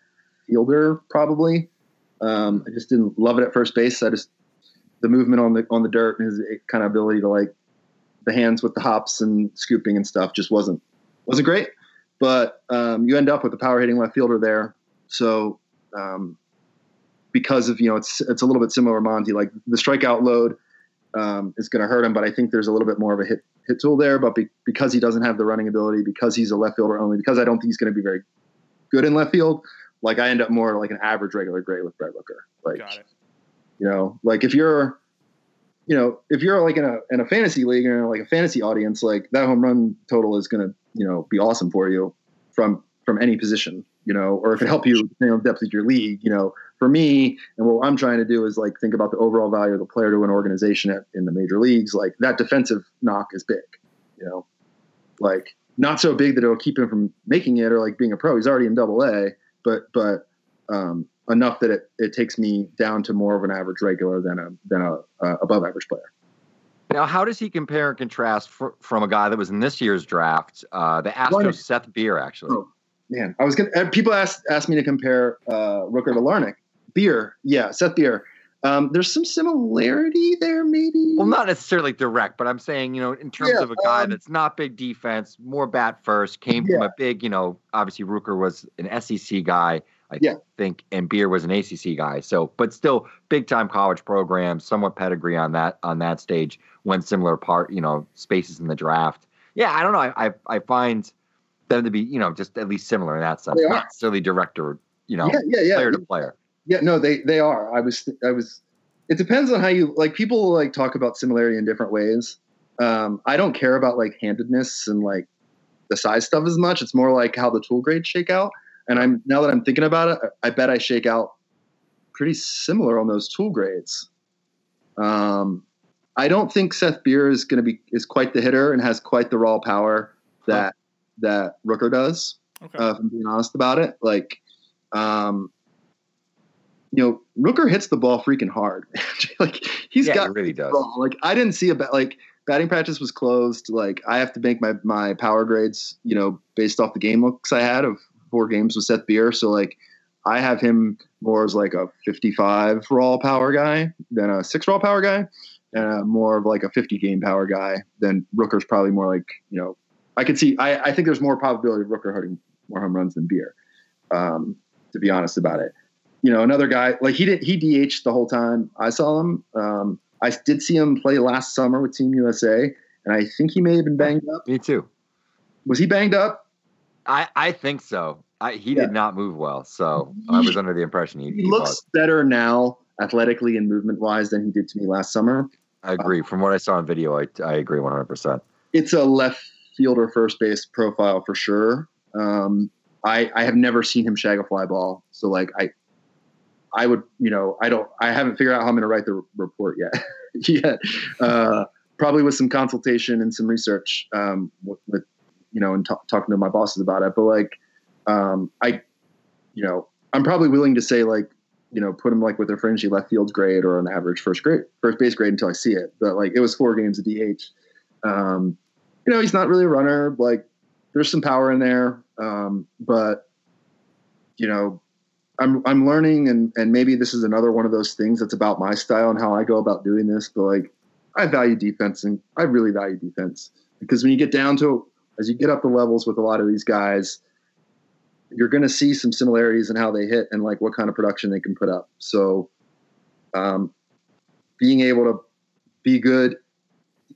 fielder probably. Um, I just didn't love it at first base. I just the movement on the on the dirt and his kind of ability to like the hands with the hops and scooping and stuff just wasn't wasn't great. But um, you end up with a power hitting left fielder there. So um, because of you know it's it's a little bit similar to Monte. Like the strikeout load um, is going to hurt him, but I think there's a little bit more of a hit hit tool there. But be, because he doesn't have the running ability, because he's a left fielder only, because I don't think he's going to be very good in left field, like I end up more like an average regular grade with Brent Rooker. Like you know, like if you're you know, if you're like in a in a fantasy league or like a fantasy audience, like that home run total is going to you know be awesome for you from from any position, you know, or if it help you you know depth of your league. You know, for me, and what I'm trying to do is like think about the overall value of the player to an organization at, in the major leagues. Like that defensive knock is big, you know, like not so big that it'll keep him from making it or like being a pro. He's already in Double A, but but um, enough that it, it takes me down to more of an average regular than a than a, above average player. Now, how does he compare and contrast fr- from a guy that was in this year's draft, uh, the Astros, Larnach. Seth Beer, actually? Oh man, I was gonna. People asked asked me to compare uh, Rooker to Larnach. Beer, yeah, Seth Beer. Um, there's some similarity there, maybe. Well, not necessarily direct, but I'm saying, you know, in terms Yeah, of a guy um, that's not big defense, more bat first, came from a big, you know, obviously Rooker was an SEC guy, I Yeah. think, and Beer was an ACC guy. So, but still, big time college program, somewhat pedigree on that on that stage. When similar part, you know, spaces in the draft. Yeah, I don't know. I I, I find them to be, you know, just at least similar in that sense, not necessarily director, you know, Yeah, yeah, yeah. player to player. Yeah, no, they they are. I was I was. It depends on how you like. People like talk about similarity in different ways. Um, I don't care about like handedness and like the size stuff as much. It's more like how the tool grades shake out. And I'm now that I'm thinking about it, I bet I shake out pretty similar on those tool grades. Um, I don't think Seth Beer is going to be is quite the hitter and has quite the raw power that that Rooker does. Uh, if I'm being honest about it, like, um, you know, Rooker hits the ball freaking hard. like he's Yeah, got he really does. ball. Like I didn't see a bat like batting practice was closed. Like I have to make my my power grades, you know, based off the game looks I had of four games with Seth Beer. So like I have him more as like a 55 raw power guy than a six raw power guy, and uh, more of like a 50 game power guy than Rooker's probably more like you know. I could see. I, I think there's more probability of Rooker hitting more home runs than Beer. Um, to be honest about it, you know, another guy like he did he DH the whole time I saw him. Um, I did see him play last summer with Team USA, and I think he may have been banged up. Me too. Was he banged up? I I think so. I, he Yeah. did not move well, so I was under the impression he, He he looks was. better now, athletically and movement wise, than he did to me last summer. I agree. From what I saw on video, I, I agree 100%. It's a left fielder, first base profile for sure. Um, I I have never seen him shag a fly ball, so like I. I would, you know, I don't, I haven't figured out how I'm going to write the report yet. yet, uh, probably with some consultation and some research um, with, with, you know, and ta- talking to my bosses about it. But like, um, I, you know, I'm probably willing to say like, you know, put him like with a fringy left field grade or an average first grade, first base grade until I see it. But like, it was four games of DH. Um, you know, he's not really a runner. Like, there's some power in there, um, but you know, I'm I'm learning, and and maybe this is another one of those things that's about my style and how I go about doing this. But like, I value defense, and I really value defense because when you get down to as you get up the levels with a lot of these guys, you're going to see some similarities in how they hit and like what kind of production they can put up. So, um, being able to be good,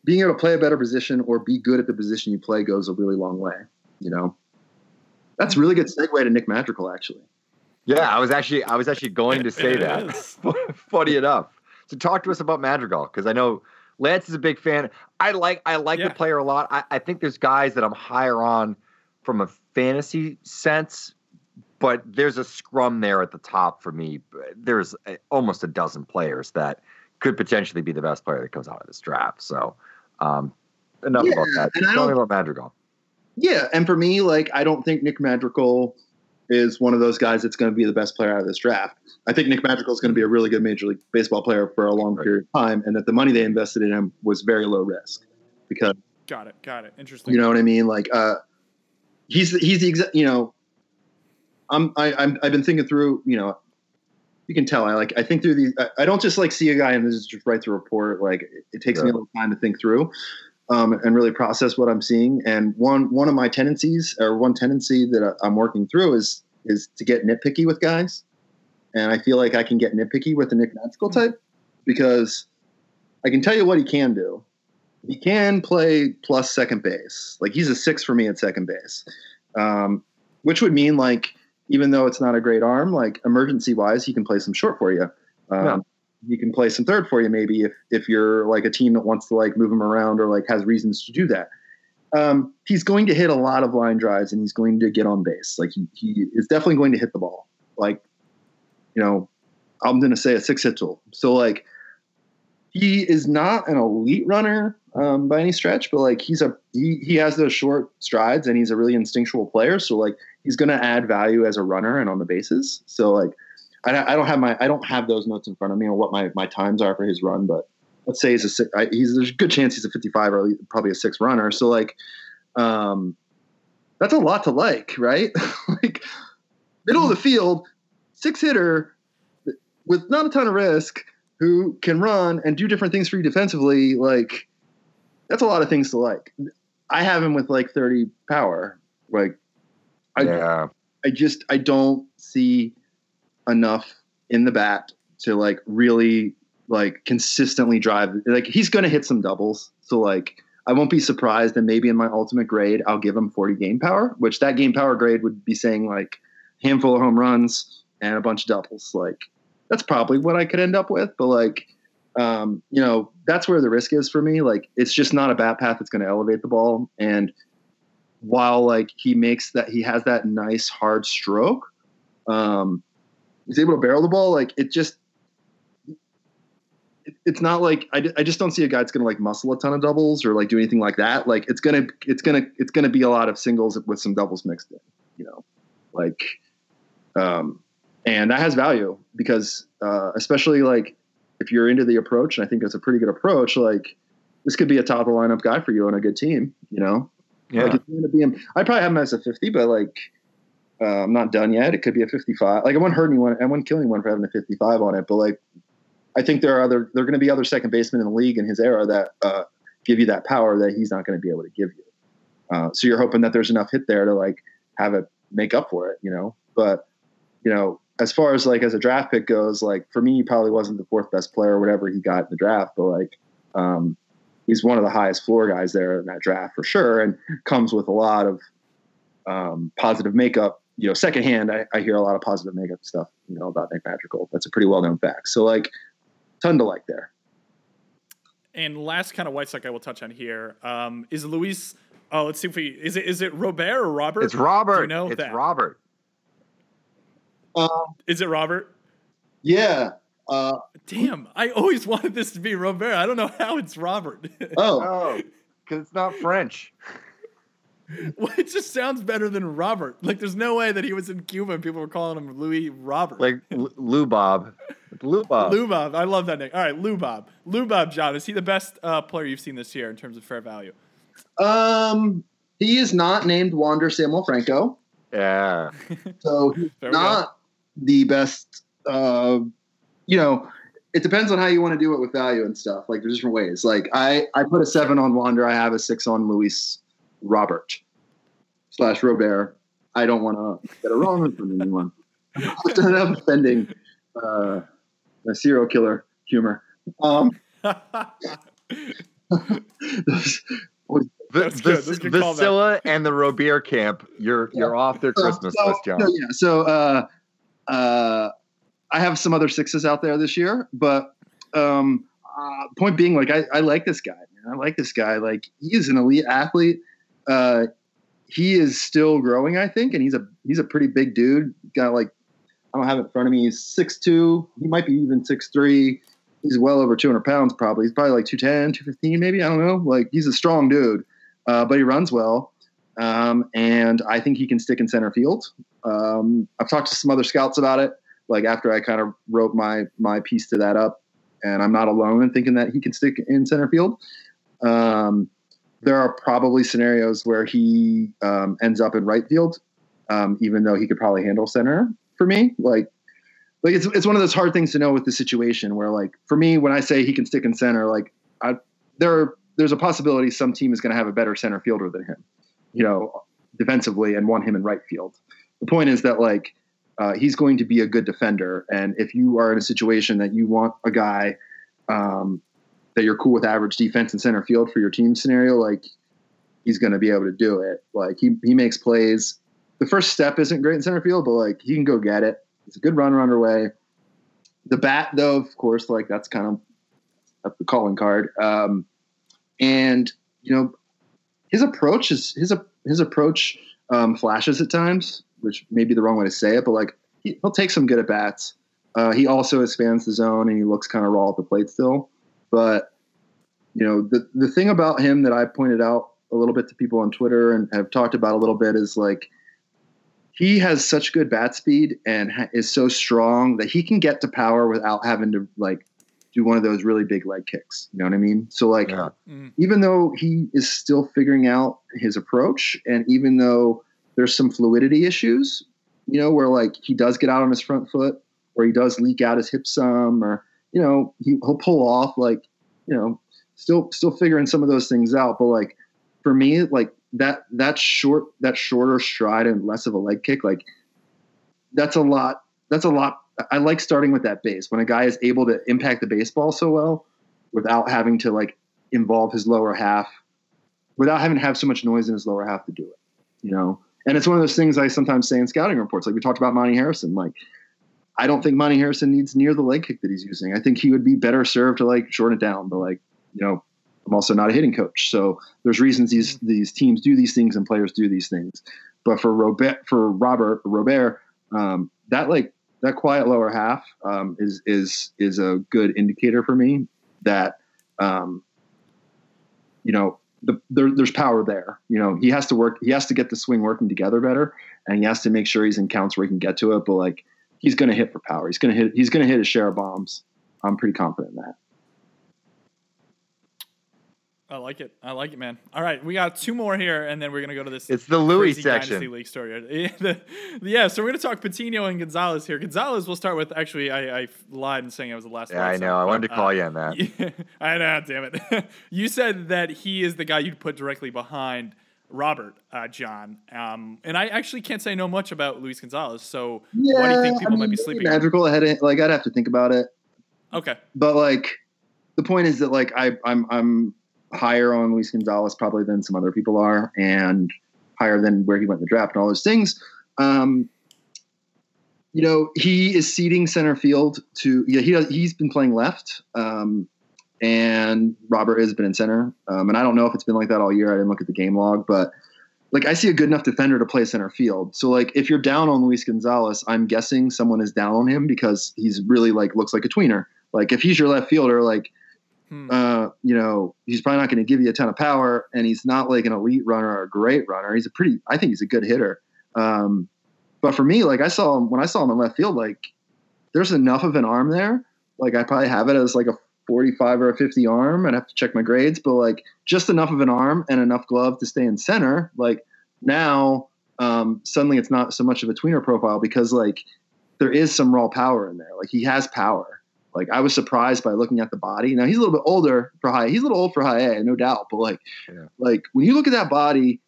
being able to play a better position or be good at the position you play goes a really long way. You know, that's a really good segue to Nick Madrigal, actually. Yeah, I was actually I was actually going to say that. Funny enough. So talk to us about Madrigal because I know Lance is a big fan. I like I like the player a lot. I, I think there's guys that I'm higher on from a fantasy sense, but there's a scrum there at the top for me. There's a, almost a dozen players that could potentially be the best player that comes out of this draft. So um, enough Yeah, about that. Tell me about Madrigal. Yeah, and for me, like I don't think Nick Madrigal is one of those guys that's going to be the best player out of this draft. I think Nick Madrigal is going to be a really good Major League Baseball player for a long period of time, and that the money they invested in him was very low risk because Got it. Got it. Interesting. you know what I mean. Like, uh, he's the, he's the exact. You know, I'm I, I'm I've been thinking through. You know, you can tell I like I think through these. I, I don't just like see a guy and just write the report. Like, it, it takes me a little time to think through. Um, and really process what I'm seeing. And one one of my tendencies, or one tendency that I'm working through, is is to get nitpicky with guys. And I feel like I can get nitpicky with the Nick Madrigal type because I can tell you what he can do. He can play plus second base. Like he's a six for me at second base, um, which would mean like even though it's not a great arm, like emergency wise, he can play some short for you. Um. He can play some third for you maybe if if you're like a team that wants to like move him around or like has reasons to do that. Um, he's going to hit a lot of line drives and he's going to get on base. Like he, he is definitely going to hit the ball. Like, you know, I'm going to say a six hit tool. So like, he is not an elite runner um, by any stretch, but like he's a he he has those short strides and he's a really instinctual player. So like he's going to add value as a runner and on the bases. So like I, I don't have my I don't have those notes in front of me on what my my times are for his run, but let's say he's a six, I, he's there's a good chance he's a 55 or probably a six runner. So like, um, that's a lot to like, right? like middle of the field, six hitter with not a ton of risk who can run and do different things for you defensively. Like that's a lot of things to like. I have him with like 30 power. Like I, yeah. I just, I don't see enough in the bat to like really like consistently drive. Like he's going to hit some doubles so like i won't be surprised that maybe in my ultimate grade i'll give him 40 game power which that game power grade would be saying like handful of home runs and a bunch of doubles. Like that's probably what i could end up with but like um, you know that's where the risk is for me. Like it's just not a bat path that's going to elevate the ball and while like he makes that he has that nice hard stroke um, he's able to barrel the ball like it just it's not like I, I just don't see a guy that's going to like muscle a ton of doubles or like do anything like that. Like it's gonna it's gonna it's gonna be a lot of singles with some doubles mixed in, you know, like, um, and that has value because uh, especially like if you're into the approach, and I think it's a pretty good approach. Like this could be a top of the lineup guy for you on a good team, you know. Yeah. Like, I probably have him as a 50, but like uh, I'm not done yet. It could be a 55. Like I wouldn't hurt anyone. I wouldn't kill anyone for having a 55 on it, but like I think there are other there are going to be other second basemen in the league in his era that uh, give you that power that he's not going to be able to give you. Uh, so you're hoping that there's enough hit there to like have it make up for it, you know. But you know, as far as like as a draft pick goes, like for me, he probably wasn't the fourth best player or whatever he got in the draft, but like um, he's one of the highest floor guys there in that draft for sure, and comes with a lot of um, positive makeup. You know, secondhand, I, I hear a lot of positive makeup stuff, you know, about Nick Madrigal. That's a pretty well known fact. So like ton to like there. And last kind of White Sox I will touch on here um, is Luis. Oh, let's see if we is it is it Robert or Robert? It's Robert. Do you know it's that? Robert. Um, is it Robert? Yeah. Uh, Damn, I always wanted this to be Robert. I don't know how it's Robert. Oh, because it's not French. well, it just sounds better than Robert. Like, there's no way that he was in Cuba and people were calling him Louis Robert. Like L- Lou Bob. Lou Bob. Lou Bob. I love that name. All right, Lou Bob. Lou Bob, John. Is he the best uh, player you've seen this year in terms of fair value? Um, he is not named Wander Samuel Franco, Yeah. so he's There we go. not the best. Uh, you know, it depends on how you want to do it with value and stuff. Like there's different ways. Like I, I put a seven on Wander. I have a six on Luis Robert slash Robert. I don't want to get it wrong from anyone. I'm not offending uh, a serial killer humor. Um, V- That's good. Vis- That's a good callback. Vasilla and the Robert camp. You're you're off their So- Christmas so, list, John. so, yeah, so uh, uh, I have some other sixes out there this year, but um, uh, point being, like I, I like this guy. Man. I like this guy. Like he is an elite athlete. Uh, he is still growing, I think, and he's a he's a pretty big dude. Got like I don't have it in front of me. He's six two. He might be even six three. He's well over 200 pounds, probably. He's probably like 210, 215, maybe. I don't know. Like he's a strong dude, uh, but he runs well. Um, and I think he can stick in center field. Um, I've talked to some other scouts about it. Like after I kind of wrote my my piece to that up, and I'm not alone in thinking that he can stick in center field. Um, there are probably scenarios where he um, ends up in right field, um, even though he could probably handle center for me. Like, like it's it's one of those hard things to know with the situation where, like, for me, when I say he can stick in center, like, I, there there's a possibility some team is going to have a better center fielder than him, you know, defensively, and want him in right field. The point is that like uh, he's going to be a good defender, and if you are in a situation that you want a guy um, that you're cool with average defense in center field for your team scenario, like he's going to be able to do it. Like he he makes plays. The first step isn't great in center field, but like he can go get it. He's a good runner underway. the bat, though, of course, like that's kind of that's the calling card. Um, and you know, his approach is his his approach um, flashes at times, which may be the wrong way to say it, but like he, will take some good at bats. Uh, he also expands the zone and he looks kind of raw at the plate still. But you know, the the thing about him that I pointed out a little bit to people on Twitter and have talked about a little bit is like he has such good bat speed and ha- is so strong that he can get to power without having to like do one of those really big leg kicks. You know what I mean? So like, mm. even though he is still figuring out his approach, and even though there's some fluidity issues, you know, where like he does get out on his front foot, or he does leak out his hip some, or you know, he, he'll pull off like, you know, still still figuring some of those things out. But like for me, like that that short that shorter stride and less of a leg kick, like that's a lot. That's a lot. I like starting with that base when a guy is able to impact the baseball so well without having to like involve his lower half, without having to have so much noise in his lower half to do it. You know, and it's one of those things I sometimes say in scouting reports. Like we talked about Monte Harrison. Like I don't think Monte Harrison needs near the leg kick that he's using. I think he would be better served to like shorten it down. But like you know, I'm also not a hitting coach, so there's reasons these these teams do these things and players do these things. But for Robert, for Robert Robert, um, that like that quiet lower half um, is is is a good indicator for me that um, you know the, there, there's power there. You know he has to work. He has to get the swing working together better, and he has to make sure he's in counts where he can get to it. But like he's going to hit for power. He's going to hit. He's going to hit his share of bombs. I'm pretty confident in that. I like it. I like it, man. All right, we got two more here, and then we're gonna go to this. It's the Louis crazy section. Dynasty League story. Yeah, so we're gonna talk Patino and Gonzalez here. Gonzalez, we'll start with. Actually, I, I lied in saying I was the last. Yeah, I know. so- I wanted to call uh, you on that. I know. Damn it. you said that he is the guy you'd put directly behind Robert, uh, John. Um, and I actually can't say no much about Luis Gonzalez. So why do you think people might be sleeping? Magical ahead, like I'd have to think about it. Okay. But like, the point is that like I I'm I'm higher on Luis Gonzalez probably than some other people are, and higher than where he went in the draft and all those things. Um, you know, he is ceding center field to yeah he he's been playing left. Um, and Robert has been in center. Um, and I don't know if it's been like that all year. I didn't look at the game log, but like I see a good enough defender to play center field. So like if you're down on Luis Gonzalez, I'm guessing someone is down on him because he's really like looks like a tweener. Like if he's your left fielder, like uh, you know, he's probably not going to give you a ton of power, and he's not like an elite runner or a great runner. He's a pretty, I think he's a good hitter. Um, but for me, like I saw him when I saw him in left field, like there's enough of an arm there. Like I probably have it as like a 45 or a 50 arm. I'd have to check my grades, but like just enough of an arm and enough glove to stay in center. Like now, um, suddenly it's not so much of a tweener profile because like there is some raw power in there. Like he has power. Like I was surprised by looking at the body. Now he's a little bit older for high. He's a little old for high A, no doubt. But like, like when you look at that body,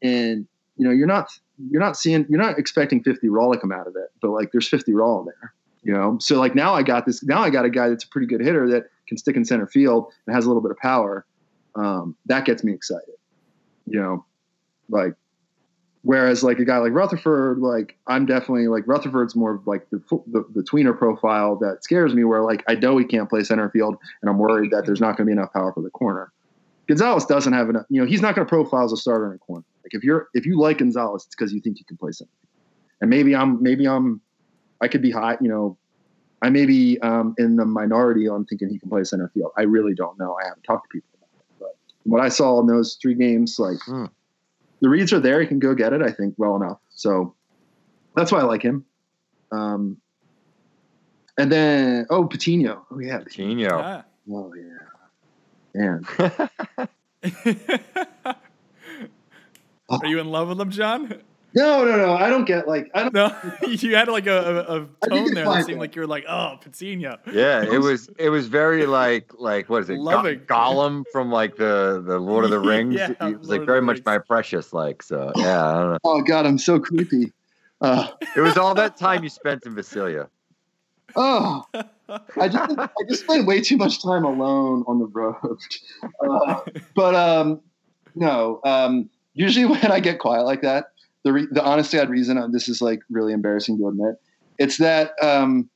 and you know you're not you're not seeing you're not expecting 50 raw to come out of it, but like there's 50 raw in there. You know, so like now I got this. Now I got a guy that's a pretty good hitter that can stick in center field and has a little bit of power. Um, that gets me excited. You know, like Whereas like a guy like Rutherford, like I'm definitely like Rutherford's more like the, the the tweener profile that scares me. Where like I know he can't play center field, and I'm worried that there's not going to be enough power for the corner. Gonzalez doesn't have enough. You know, he's not going to profile as a starter in a corner. Like if you're if you like Gonzalez, it's because you think he can play center. And maybe I'm maybe I'm I could be high. You know, I may be um, in the minority on thinking he can play center field. I really don't know. I haven't talked to people about it. But from what I saw in those three games, like the reads are there. He can go get it. I think well enough. So that's why I like him. Um, and then oh Patino. Oh yeah, Patino. Oh yeah, man. Are you in love with him, John? No, no, no. I don't get like I don't. No, you had like a, a, a tone there that fine. seemed like you were like, oh, Patino. Yeah, it was it was very like like what is it? Go- Loving. Gollum from like the the Lord of the Rings. Yeah, it was Lord like very much my precious like so yeah. I don't know. Oh god, I'm so creepy. Uh, It was all that time you spent in Visalia. oh, I just I just spent way too much time alone on the road. Uh, but um, no. Um, usually when I get quiet like that, the re- the honest to God reason uh, this is like really embarrassing to admit, it's that um,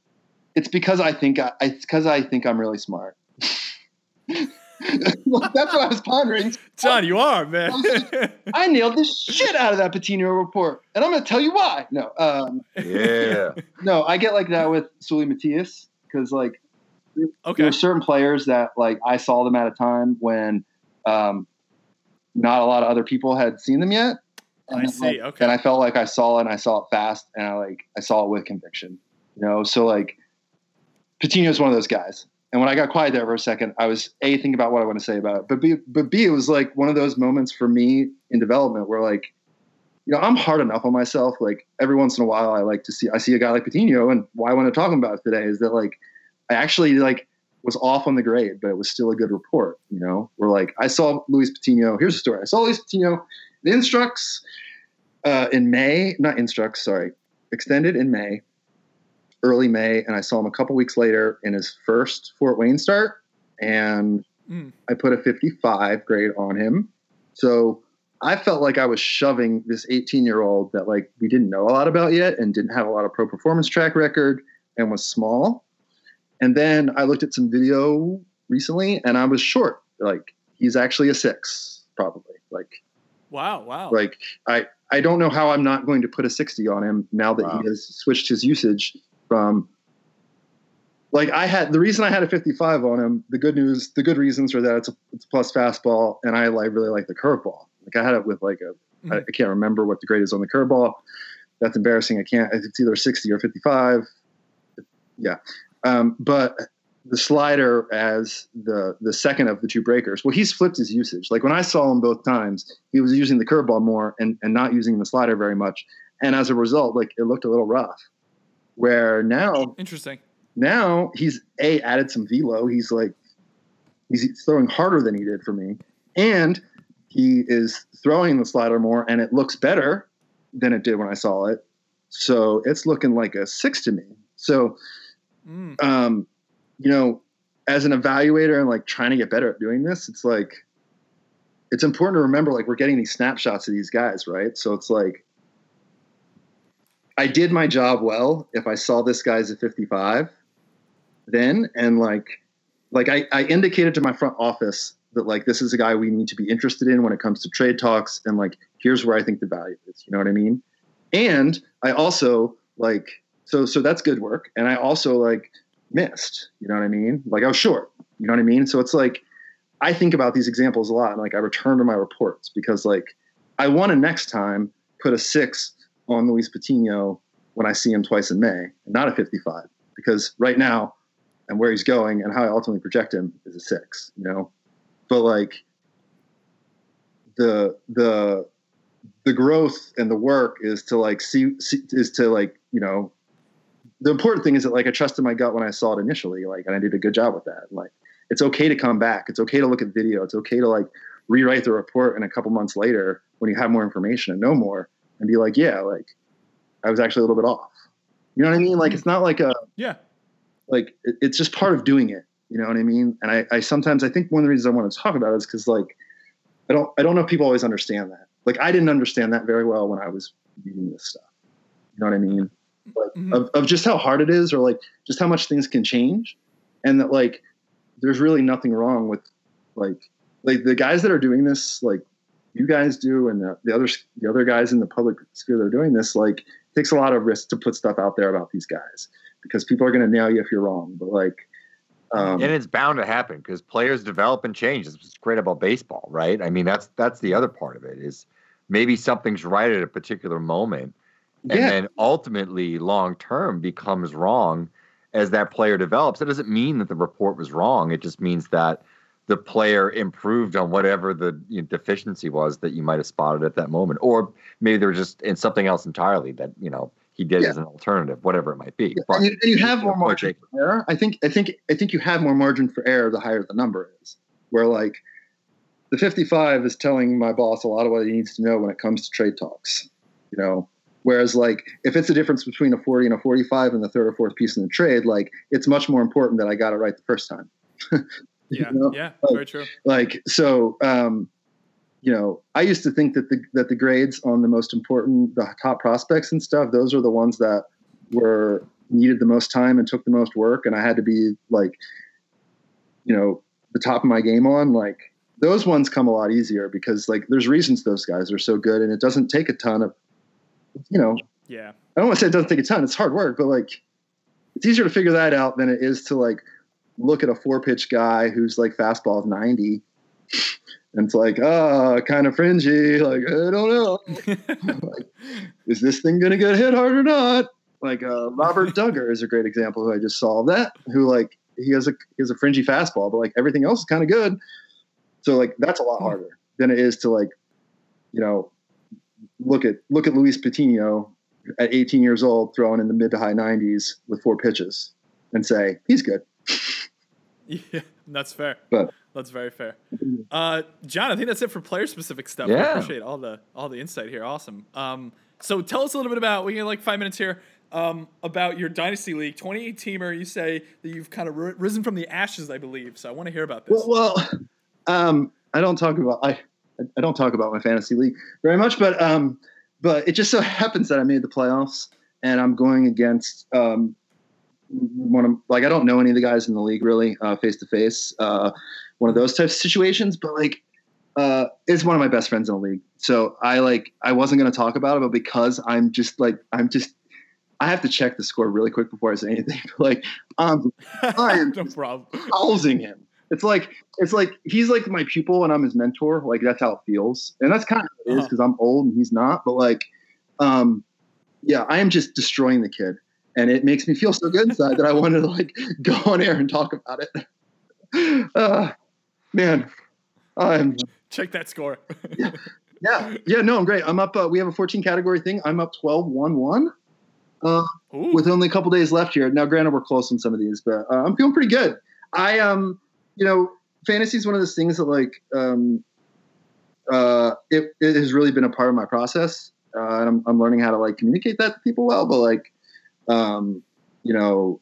it's because I think I, it's because I think I'm really smart. That's what I was pondering. John, you are man. I nailed the shit out of that Patino report, and I'm going to tell you why. No, um, Yeah. no, I get like that with Sully Matthias because like Okay. there are certain players that like I saw them at a time when um, not a lot of other people had seen them yet. I see, like, okay. And I felt like I saw it and I saw it fast and I like I saw it with conviction. You know, so like Patino is one of those guys. And when I got quiet there for a second, I was a thinking about what I want to say about it, but b but b it was like one of those moments for me in development where like, you know, I'm hard enough on myself. Like every once in a while, I like to see I see a guy like Patino, and why I want to talk about it today is that like I actually like was off on the grade, but it was still a good report. You know, where like I saw Luis Patino. Here's the story: I saw Luis Patino in instructs uh, in May, not instructs, sorry, extended in May, early May, and I saw him a couple weeks later in his first Fort Wayne start, and Mm. I put a 55 grade on him. So I felt like I was shoving this 18 year old that like we didn't know a lot about yet and didn't have a lot of pro performance track record and was small. And then I looked at some video recently and I was short. Like he's actually a six, probably. Like Wow, wow. like I I don't know how I'm not going to put a 60 on him now that he has switched his usage from like I had the reason I had a 55 on him. The good news, the good reasons are that it's a, it's a plus fastball, and I like really like the curveball. Like I had it with like a I, I can't remember what the grade is on the curveball. That's embarrassing. I can't. It's either 60 or 55. Yeah, um, but the slider as the the second of the two breakers. Well, he's flipped his usage. Like when I saw him both times, he was using the curveball more and and not using the slider very much. And as a result, like it looked a little rough. Where now Interesting. now he's a added some velo. He's like he's throwing harder than he did for me, and he is throwing the slider more, and it looks better than it did when I saw it. So it's looking like a six to me. So, Mm. um, you know, as an evaluator and like trying to get better at doing this, it's like it's important to remember like we're getting these snapshots of these guys, right? So it's like I did my job well if I saw this guy's at 55 then and like like I, I indicated to my front office that like this is a guy we need to be interested in when it comes to trade talks and like here's where I think the value is. You know what I mean? And I also like so so that's good work. And I also like missed. You know what I mean? Like I was short. You know what I mean? So it's like I think about these examples a lot and like I return to my reports because like I want to next time put a six on Luis Patino when I see him twice in May and not a 55 because right now and where he's going and how I ultimately project him is a six, you know? But like the, the, the growth and the work is to like see, see is to like, you know, the important thing is that like I trusted my gut when I saw it initially, like, and I did a good job with that. Like, it's okay to come back. It's okay to look at video. It's okay to like rewrite the report and a couple months later when you have more information and know more and be like, yeah, like I was actually a little bit off. You know what I mean? Like, it's not like a, Yeah. like it, it's just part of doing it. You know what I mean? And I, I sometimes I think one of the reasons I want to talk about it is because like I don't I don't know if people always understand that. Like I didn't understand that very well when I was reading this stuff. You know what I mean? Like of, of just how hard it is, or like just how much things can change, and that like there's really nothing wrong with like like the guys that are doing this, like you guys do, and the, the other the other guys in the public sphere that are doing this, like it takes a lot of risk to put stuff out there about these guys because people are going to nail you if you're wrong. But like, um, and it's bound to happen because players develop and change. It's what's great about baseball, right? I mean, that's that's the other part of it is maybe something's right at a particular moment, and Yeah. then ultimately, long term, becomes wrong as that player develops. That doesn't mean that the report was wrong. It just means that the player improved on whatever the you know, deficiency was that you might have spotted at that moment, or maybe they're just in something else entirely that you know he did Yeah. as an alternative, whatever it might be. But and you, and you have more margin for error. I think I think I think you have more margin for error the higher the number is. Where like the 55 is telling my boss a lot of what he needs to know when it comes to trade talks. You know, whereas like if it's a difference between a 40 and a 45 and the third or fourth piece in the trade, like it's much more important that I got it right the first time. Yeah. Know? Yeah. Like- Very true. like so um you know i used to think that the that the grades on the most important the top prospects and stuff those are the ones that were needed the most time and took the most work, and I had to be like, you know, the top of my game on, like those ones come a lot easier because like there's reasons those guys are so good, and it doesn't take a ton of, you know, Yeah. I don't want to say it doesn't take a ton. It's hard work, but like it's easier to figure that out than it is to like look at a four pitch guy who's like fastball of 90 and it's like, oh, kind of fringy. Like, I don't know. like, is this thing going to get hit hard or not? Like, uh, Robert Dugger is a great example who I just saw of that, who like, he has a, he has a fringy fastball, but like everything else is kind of good. So like, that's a lot harder than it is to like, you know, look at, look at Luis Patino at 18 years old throwing in the mid to high 90s with four pitches and say, he's good. Yeah, that's fair. But That's very fair. Uh, John, I think that's it for player specific stuff. I Yeah. appreciate all the all the insight here. Awesome. Um, so tell us a little bit about we got like five minutes here. Um, about your dynasty league, 28 teamer. You say that you've kind of ri- risen from the ashes, I believe. So I want to hear about this. Well, well um, I don't talk about I I don't talk about my fantasy league very much, but um, but it just so happens that I made the playoffs and I'm going against um, one of like I don't know any of the guys in the league really face to face. One of those types of situations, but like uh, it's one of my best friends in the league. So I like I wasn't going to talk about it, but because I'm just like I'm just I have to check the score really quick before I say anything. like um, I am no problem. housing him. It's like it's like he's like my pupil and I'm his mentor. Like that's how it feels, and that's kind of is because I'm old and he's not. But like, um, yeah, I am just destroying the kid, and it makes me feel so good inside that I wanted to like go on air and talk about it. Uh, man, I'm Check that score. yeah, yeah. No, I'm great. I'm up. Uh, we have a 14 category thing. I'm up 12 1 1 uh, with only a couple days left here. Now, granted, we're close on some of these, but uh, I'm feeling pretty good. I um, you know, fantasy is one of those things that like um, uh, it, it has really been a part of my process, uh, and I'm I'm learning how to like communicate that to people well. But like, um, you know,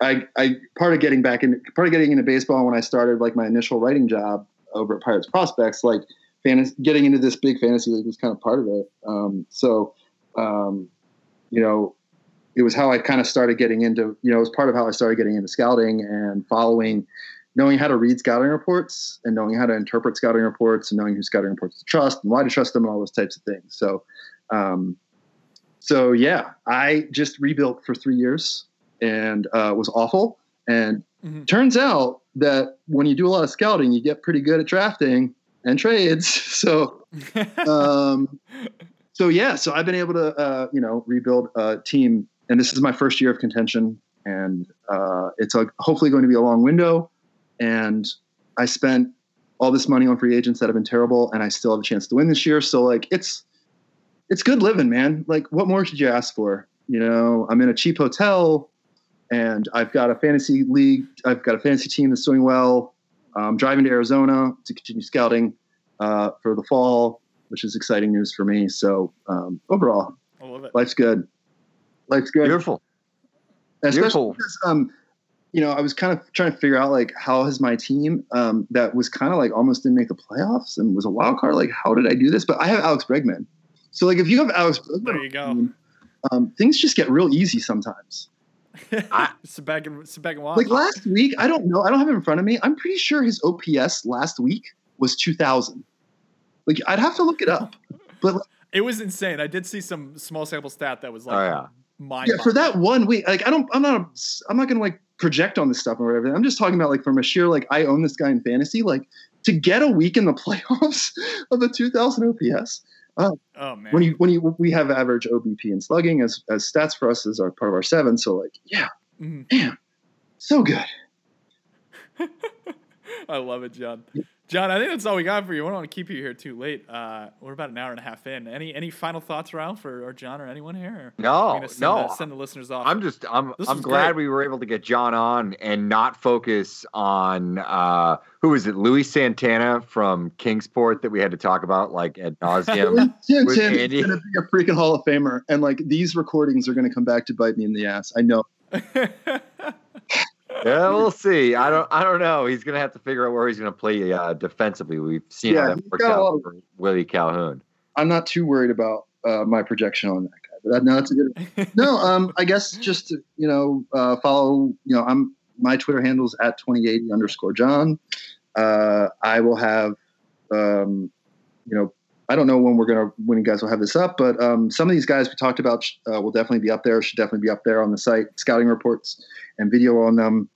I I part of getting back in part of getting into baseball when I started like my initial writing job over at Pirates Prospects, like fantasy, getting into this big fantasy league was kind of part of it. Um, so, um, you know, it was how I kind of started getting into, you know, it was part of how I started getting into scouting and following, knowing how to read scouting reports and knowing how to interpret scouting reports and knowing who scouting reports to trust and why to trust them and all those types of things. So, um, so yeah, I just rebuilt for three years and uh, was awful. And turns out that when you do a lot of scouting, you get pretty good at drafting and trades. So, um, so yeah, so I've been able to, uh, you know, rebuild a team, and this is my first year of contention, and uh, it's a, hopefully going to be a long window. And I spent all this money on free agents that have been terrible, and I still have a chance to win this year. So like, it's it's good living, man. Like, what more could you ask for? You know, I'm in a cheap hotel, and I've got a fantasy league. I've got a fantasy team that's doing well. I'm driving to Arizona to continue scouting uh, for the fall, which is exciting news for me. So um, overall, I love it. life's good. Life's good. Beautiful. Especially Beautiful. because, um, you know, I was kind of trying to figure out like how has my team um, that was kind of like almost didn't make the playoffs and was a wild card. Like, how did I do this? But I have Alex Bregman. So like, if you have Alex Bregman, There you go. um, things just get real easy sometimes. sit back and sit back and watch. Like last week, I don't know. I don't have it in front of me. I'm pretty sure his OPS last week was 2,000. Like I'd have to look it up. But it was insane. I did see some small sample stat that was like Oh, yeah. mind. yeah, for that one week, like I don't, I'm not, a, I'm not gonna like project on this stuff or whatever. I'm just talking about like from a sheer like I own this guy in fantasy. Like to get a week in the playoffs of a 2,000 OPS. Uh, Oh man. when you when you we have average OBP and slugging as as stats for us as our part of our seven. So like yeah, man, so good. I love it, John. John, I think that's all we got for you. We don't want to keep you here too late. Uh, we're about an hour and a half in. Any any final thoughts, Ralph, or, or John, or anyone here? Or No, are we gonna send no. The, send the listeners off. I'm just I'm This I'm glad great. we were able to get John on and not focus on uh who is it, Louis Santana from Kingsport that we had to talk about like ad nauseum Tim with is gonna be a freaking Hall of Famer, and like these recordings are gonna come back to bite me in the ass. I know. Yeah, we'll see. I don't I don't know. He's gonna have to figure out where he's gonna play uh, defensively. We've seen Yeah, how that he's worked got a lot out for Willie Calhoun. I'm not too worried about uh, my projection on that guy. That, no, that's a good. no, um, I guess just to, you know uh, follow. You know, I'm my Twitter handles at 2080 underscore John. Uh, I will have, um, you know, I don't know when we're gonna when you guys will have this up, but um, some of these guys we talked about uh, will definitely be up there. Should definitely be up there on the site. Scouting reports and video on them.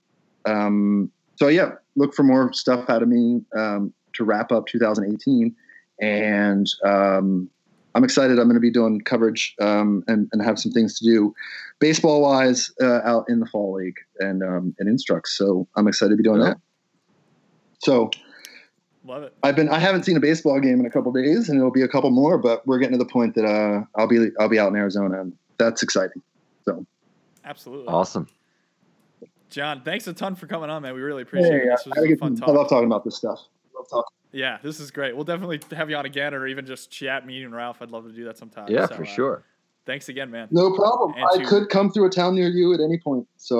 Um, so yeah, look for more stuff out of me um, to wrap up 2018, and um, I'm excited. I'm going to be doing coverage um, and, and have some things to do, baseball wise, uh, out in the fall league and um, and instructs. So I'm excited to be doing that. So Love it. I've been I haven't seen a baseball game in a couple days, and it'll be a couple more. But we're getting to the point that uh, I'll be I'll be out in Arizona, and that's exciting. So Absolutely. Awesome. John, thanks a ton for coming on, man. We really appreciate Hey, it. This I, was gotta a fun talk. I love talking about this stuff. Love talking. Yeah, this is great. We'll definitely have you on again, or even just chat, me and Ralph. I'd love to do that sometime. Yeah, So, for uh, sure. Thanks again, man. No problem. And I to- could come through a town near you at any point. So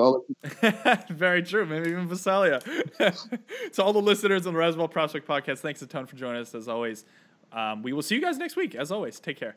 I'll Very true. Maybe even Visalia. to all the listeners on the Razzball Prospect Podcast, thanks a ton for joining us as always. Um, we will see you guys next week. As always, take care.